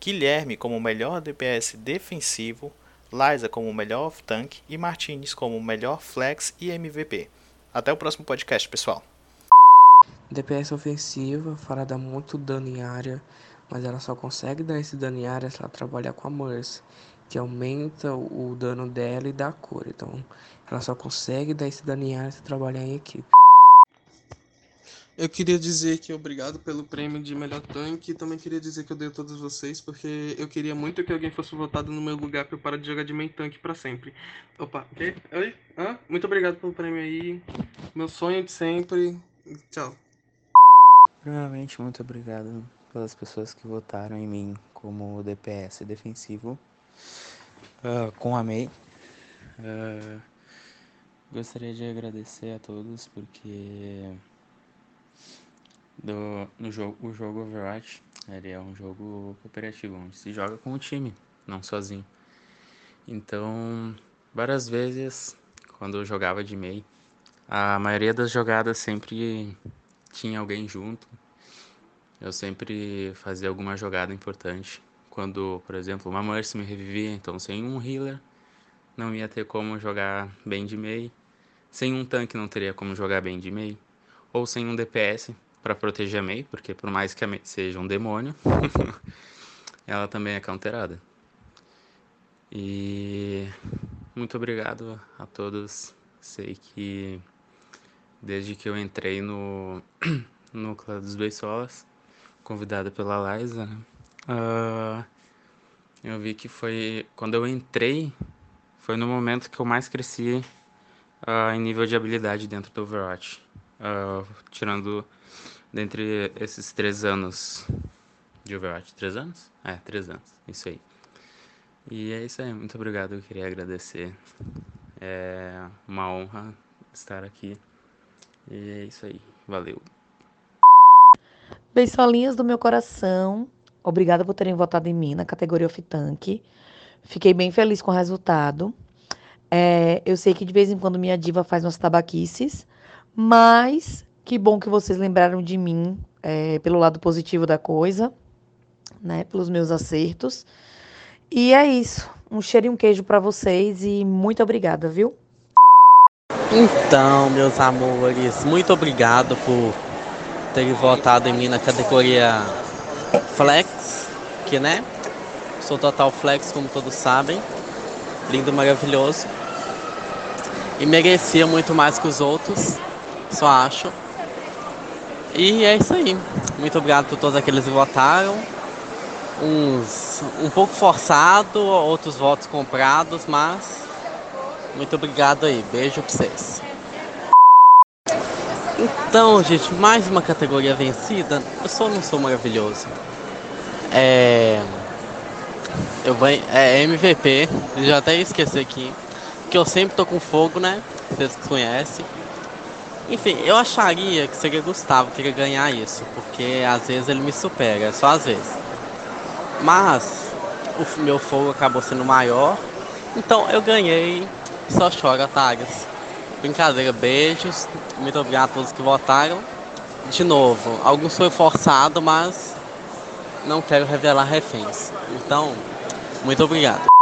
Guilherme como melhor DPS defensivo, Liza como melhor off-tank e Martinez como melhor flex e MVP. Até o próximo podcast, pessoal. DPS ofensiva, Fara dá muito dano em área, mas ela só consegue dar esse dano em área se ela trabalhar com a Mercy, que aumenta o dano dela e dá cura. Então, ela só consegue dar esse dano em área se trabalhar em equipe. Eu queria dizer que obrigado pelo prêmio de melhor tanque e também queria dizer que eu dei a todos vocês porque eu queria muito que alguém fosse votado no meu lugar para eu parar de jogar de main tanque para sempre. Opa, quê? Oi? Hã? Muito obrigado pelo prêmio aí. Meu sonho de sempre. Tchau. Primeiramente, muito obrigado pelas pessoas que votaram em mim como DPS defensivo uh, com a MEI. Uh, gostaria de agradecer a todos porque do, no jogo, o jogo Overwatch ele é um jogo cooperativo, onde se joga com o time, não sozinho. Então, várias vezes, quando eu jogava de MEI, a maioria das jogadas sempre tinha alguém junto. Eu sempre fazia alguma jogada importante. Quando, por exemplo, uma Mercy me revivia, então sem um healer não ia ter como jogar bem de MEI. Sem um tanque não teria como jogar bem de MEI. Ou sem um DPS para proteger a Mei, porque por mais que a Mei seja um demônio, ela também é counterada. E muito obrigado a todos. Sei que desde que eu entrei no, Clã dos Beisolas, convidada pela Liza, né? uh, eu vi que foi quando eu entrei, foi no momento que eu mais cresci uh, em nível de habilidade dentro do Overwatch. Uh, tirando dentre esses três anos de Overwatch. Três anos? É, três anos. Isso aí. E é isso aí. Muito obrigado. Eu queria agradecer. É uma honra estar aqui. E é isso aí. Valeu. Beisolinhas do meu coração. Obrigada por terem votado em mim na categoria Off Tank. Fiquei bem feliz com o resultado. É, eu sei que de vez em quando minha diva faz umas tabaquices, mas que bom que vocês lembraram de mim é, pelo lado positivo da coisa, né? Pelos meus acertos. E é isso. Um cheiro e um queijo para vocês e muito obrigada, viu? Então, meus amores, muito obrigado por terem votado em mim na categoria Flex, que né? Sou total Flex, como todos sabem. Lindo, maravilhoso. E merecia muito mais que os outros, só acho. E é isso aí. Muito obrigado por todos aqueles que votaram. Uns um pouco forçado, outros votos comprados, mas muito obrigado aí. Beijo pra vocês. Então, gente, mais uma categoria vencida. Eu só não sou maravilhoso. É. Eu vou. É MVP. Já até esqueci aqui. Que eu sempre tô com fogo, né? Vocês conhecem. Enfim, eu acharia que seria Gustavo que ia ganhar isso, porque às vezes ele me supera, só às vezes. Mas o meu fogo acabou sendo maior, então eu ganhei. Só chora, Tagas. Brincadeira, beijos. Muito obrigado a todos que votaram. De novo, alguns foi forçado, mas não quero revelar reféns. Então, muito obrigado.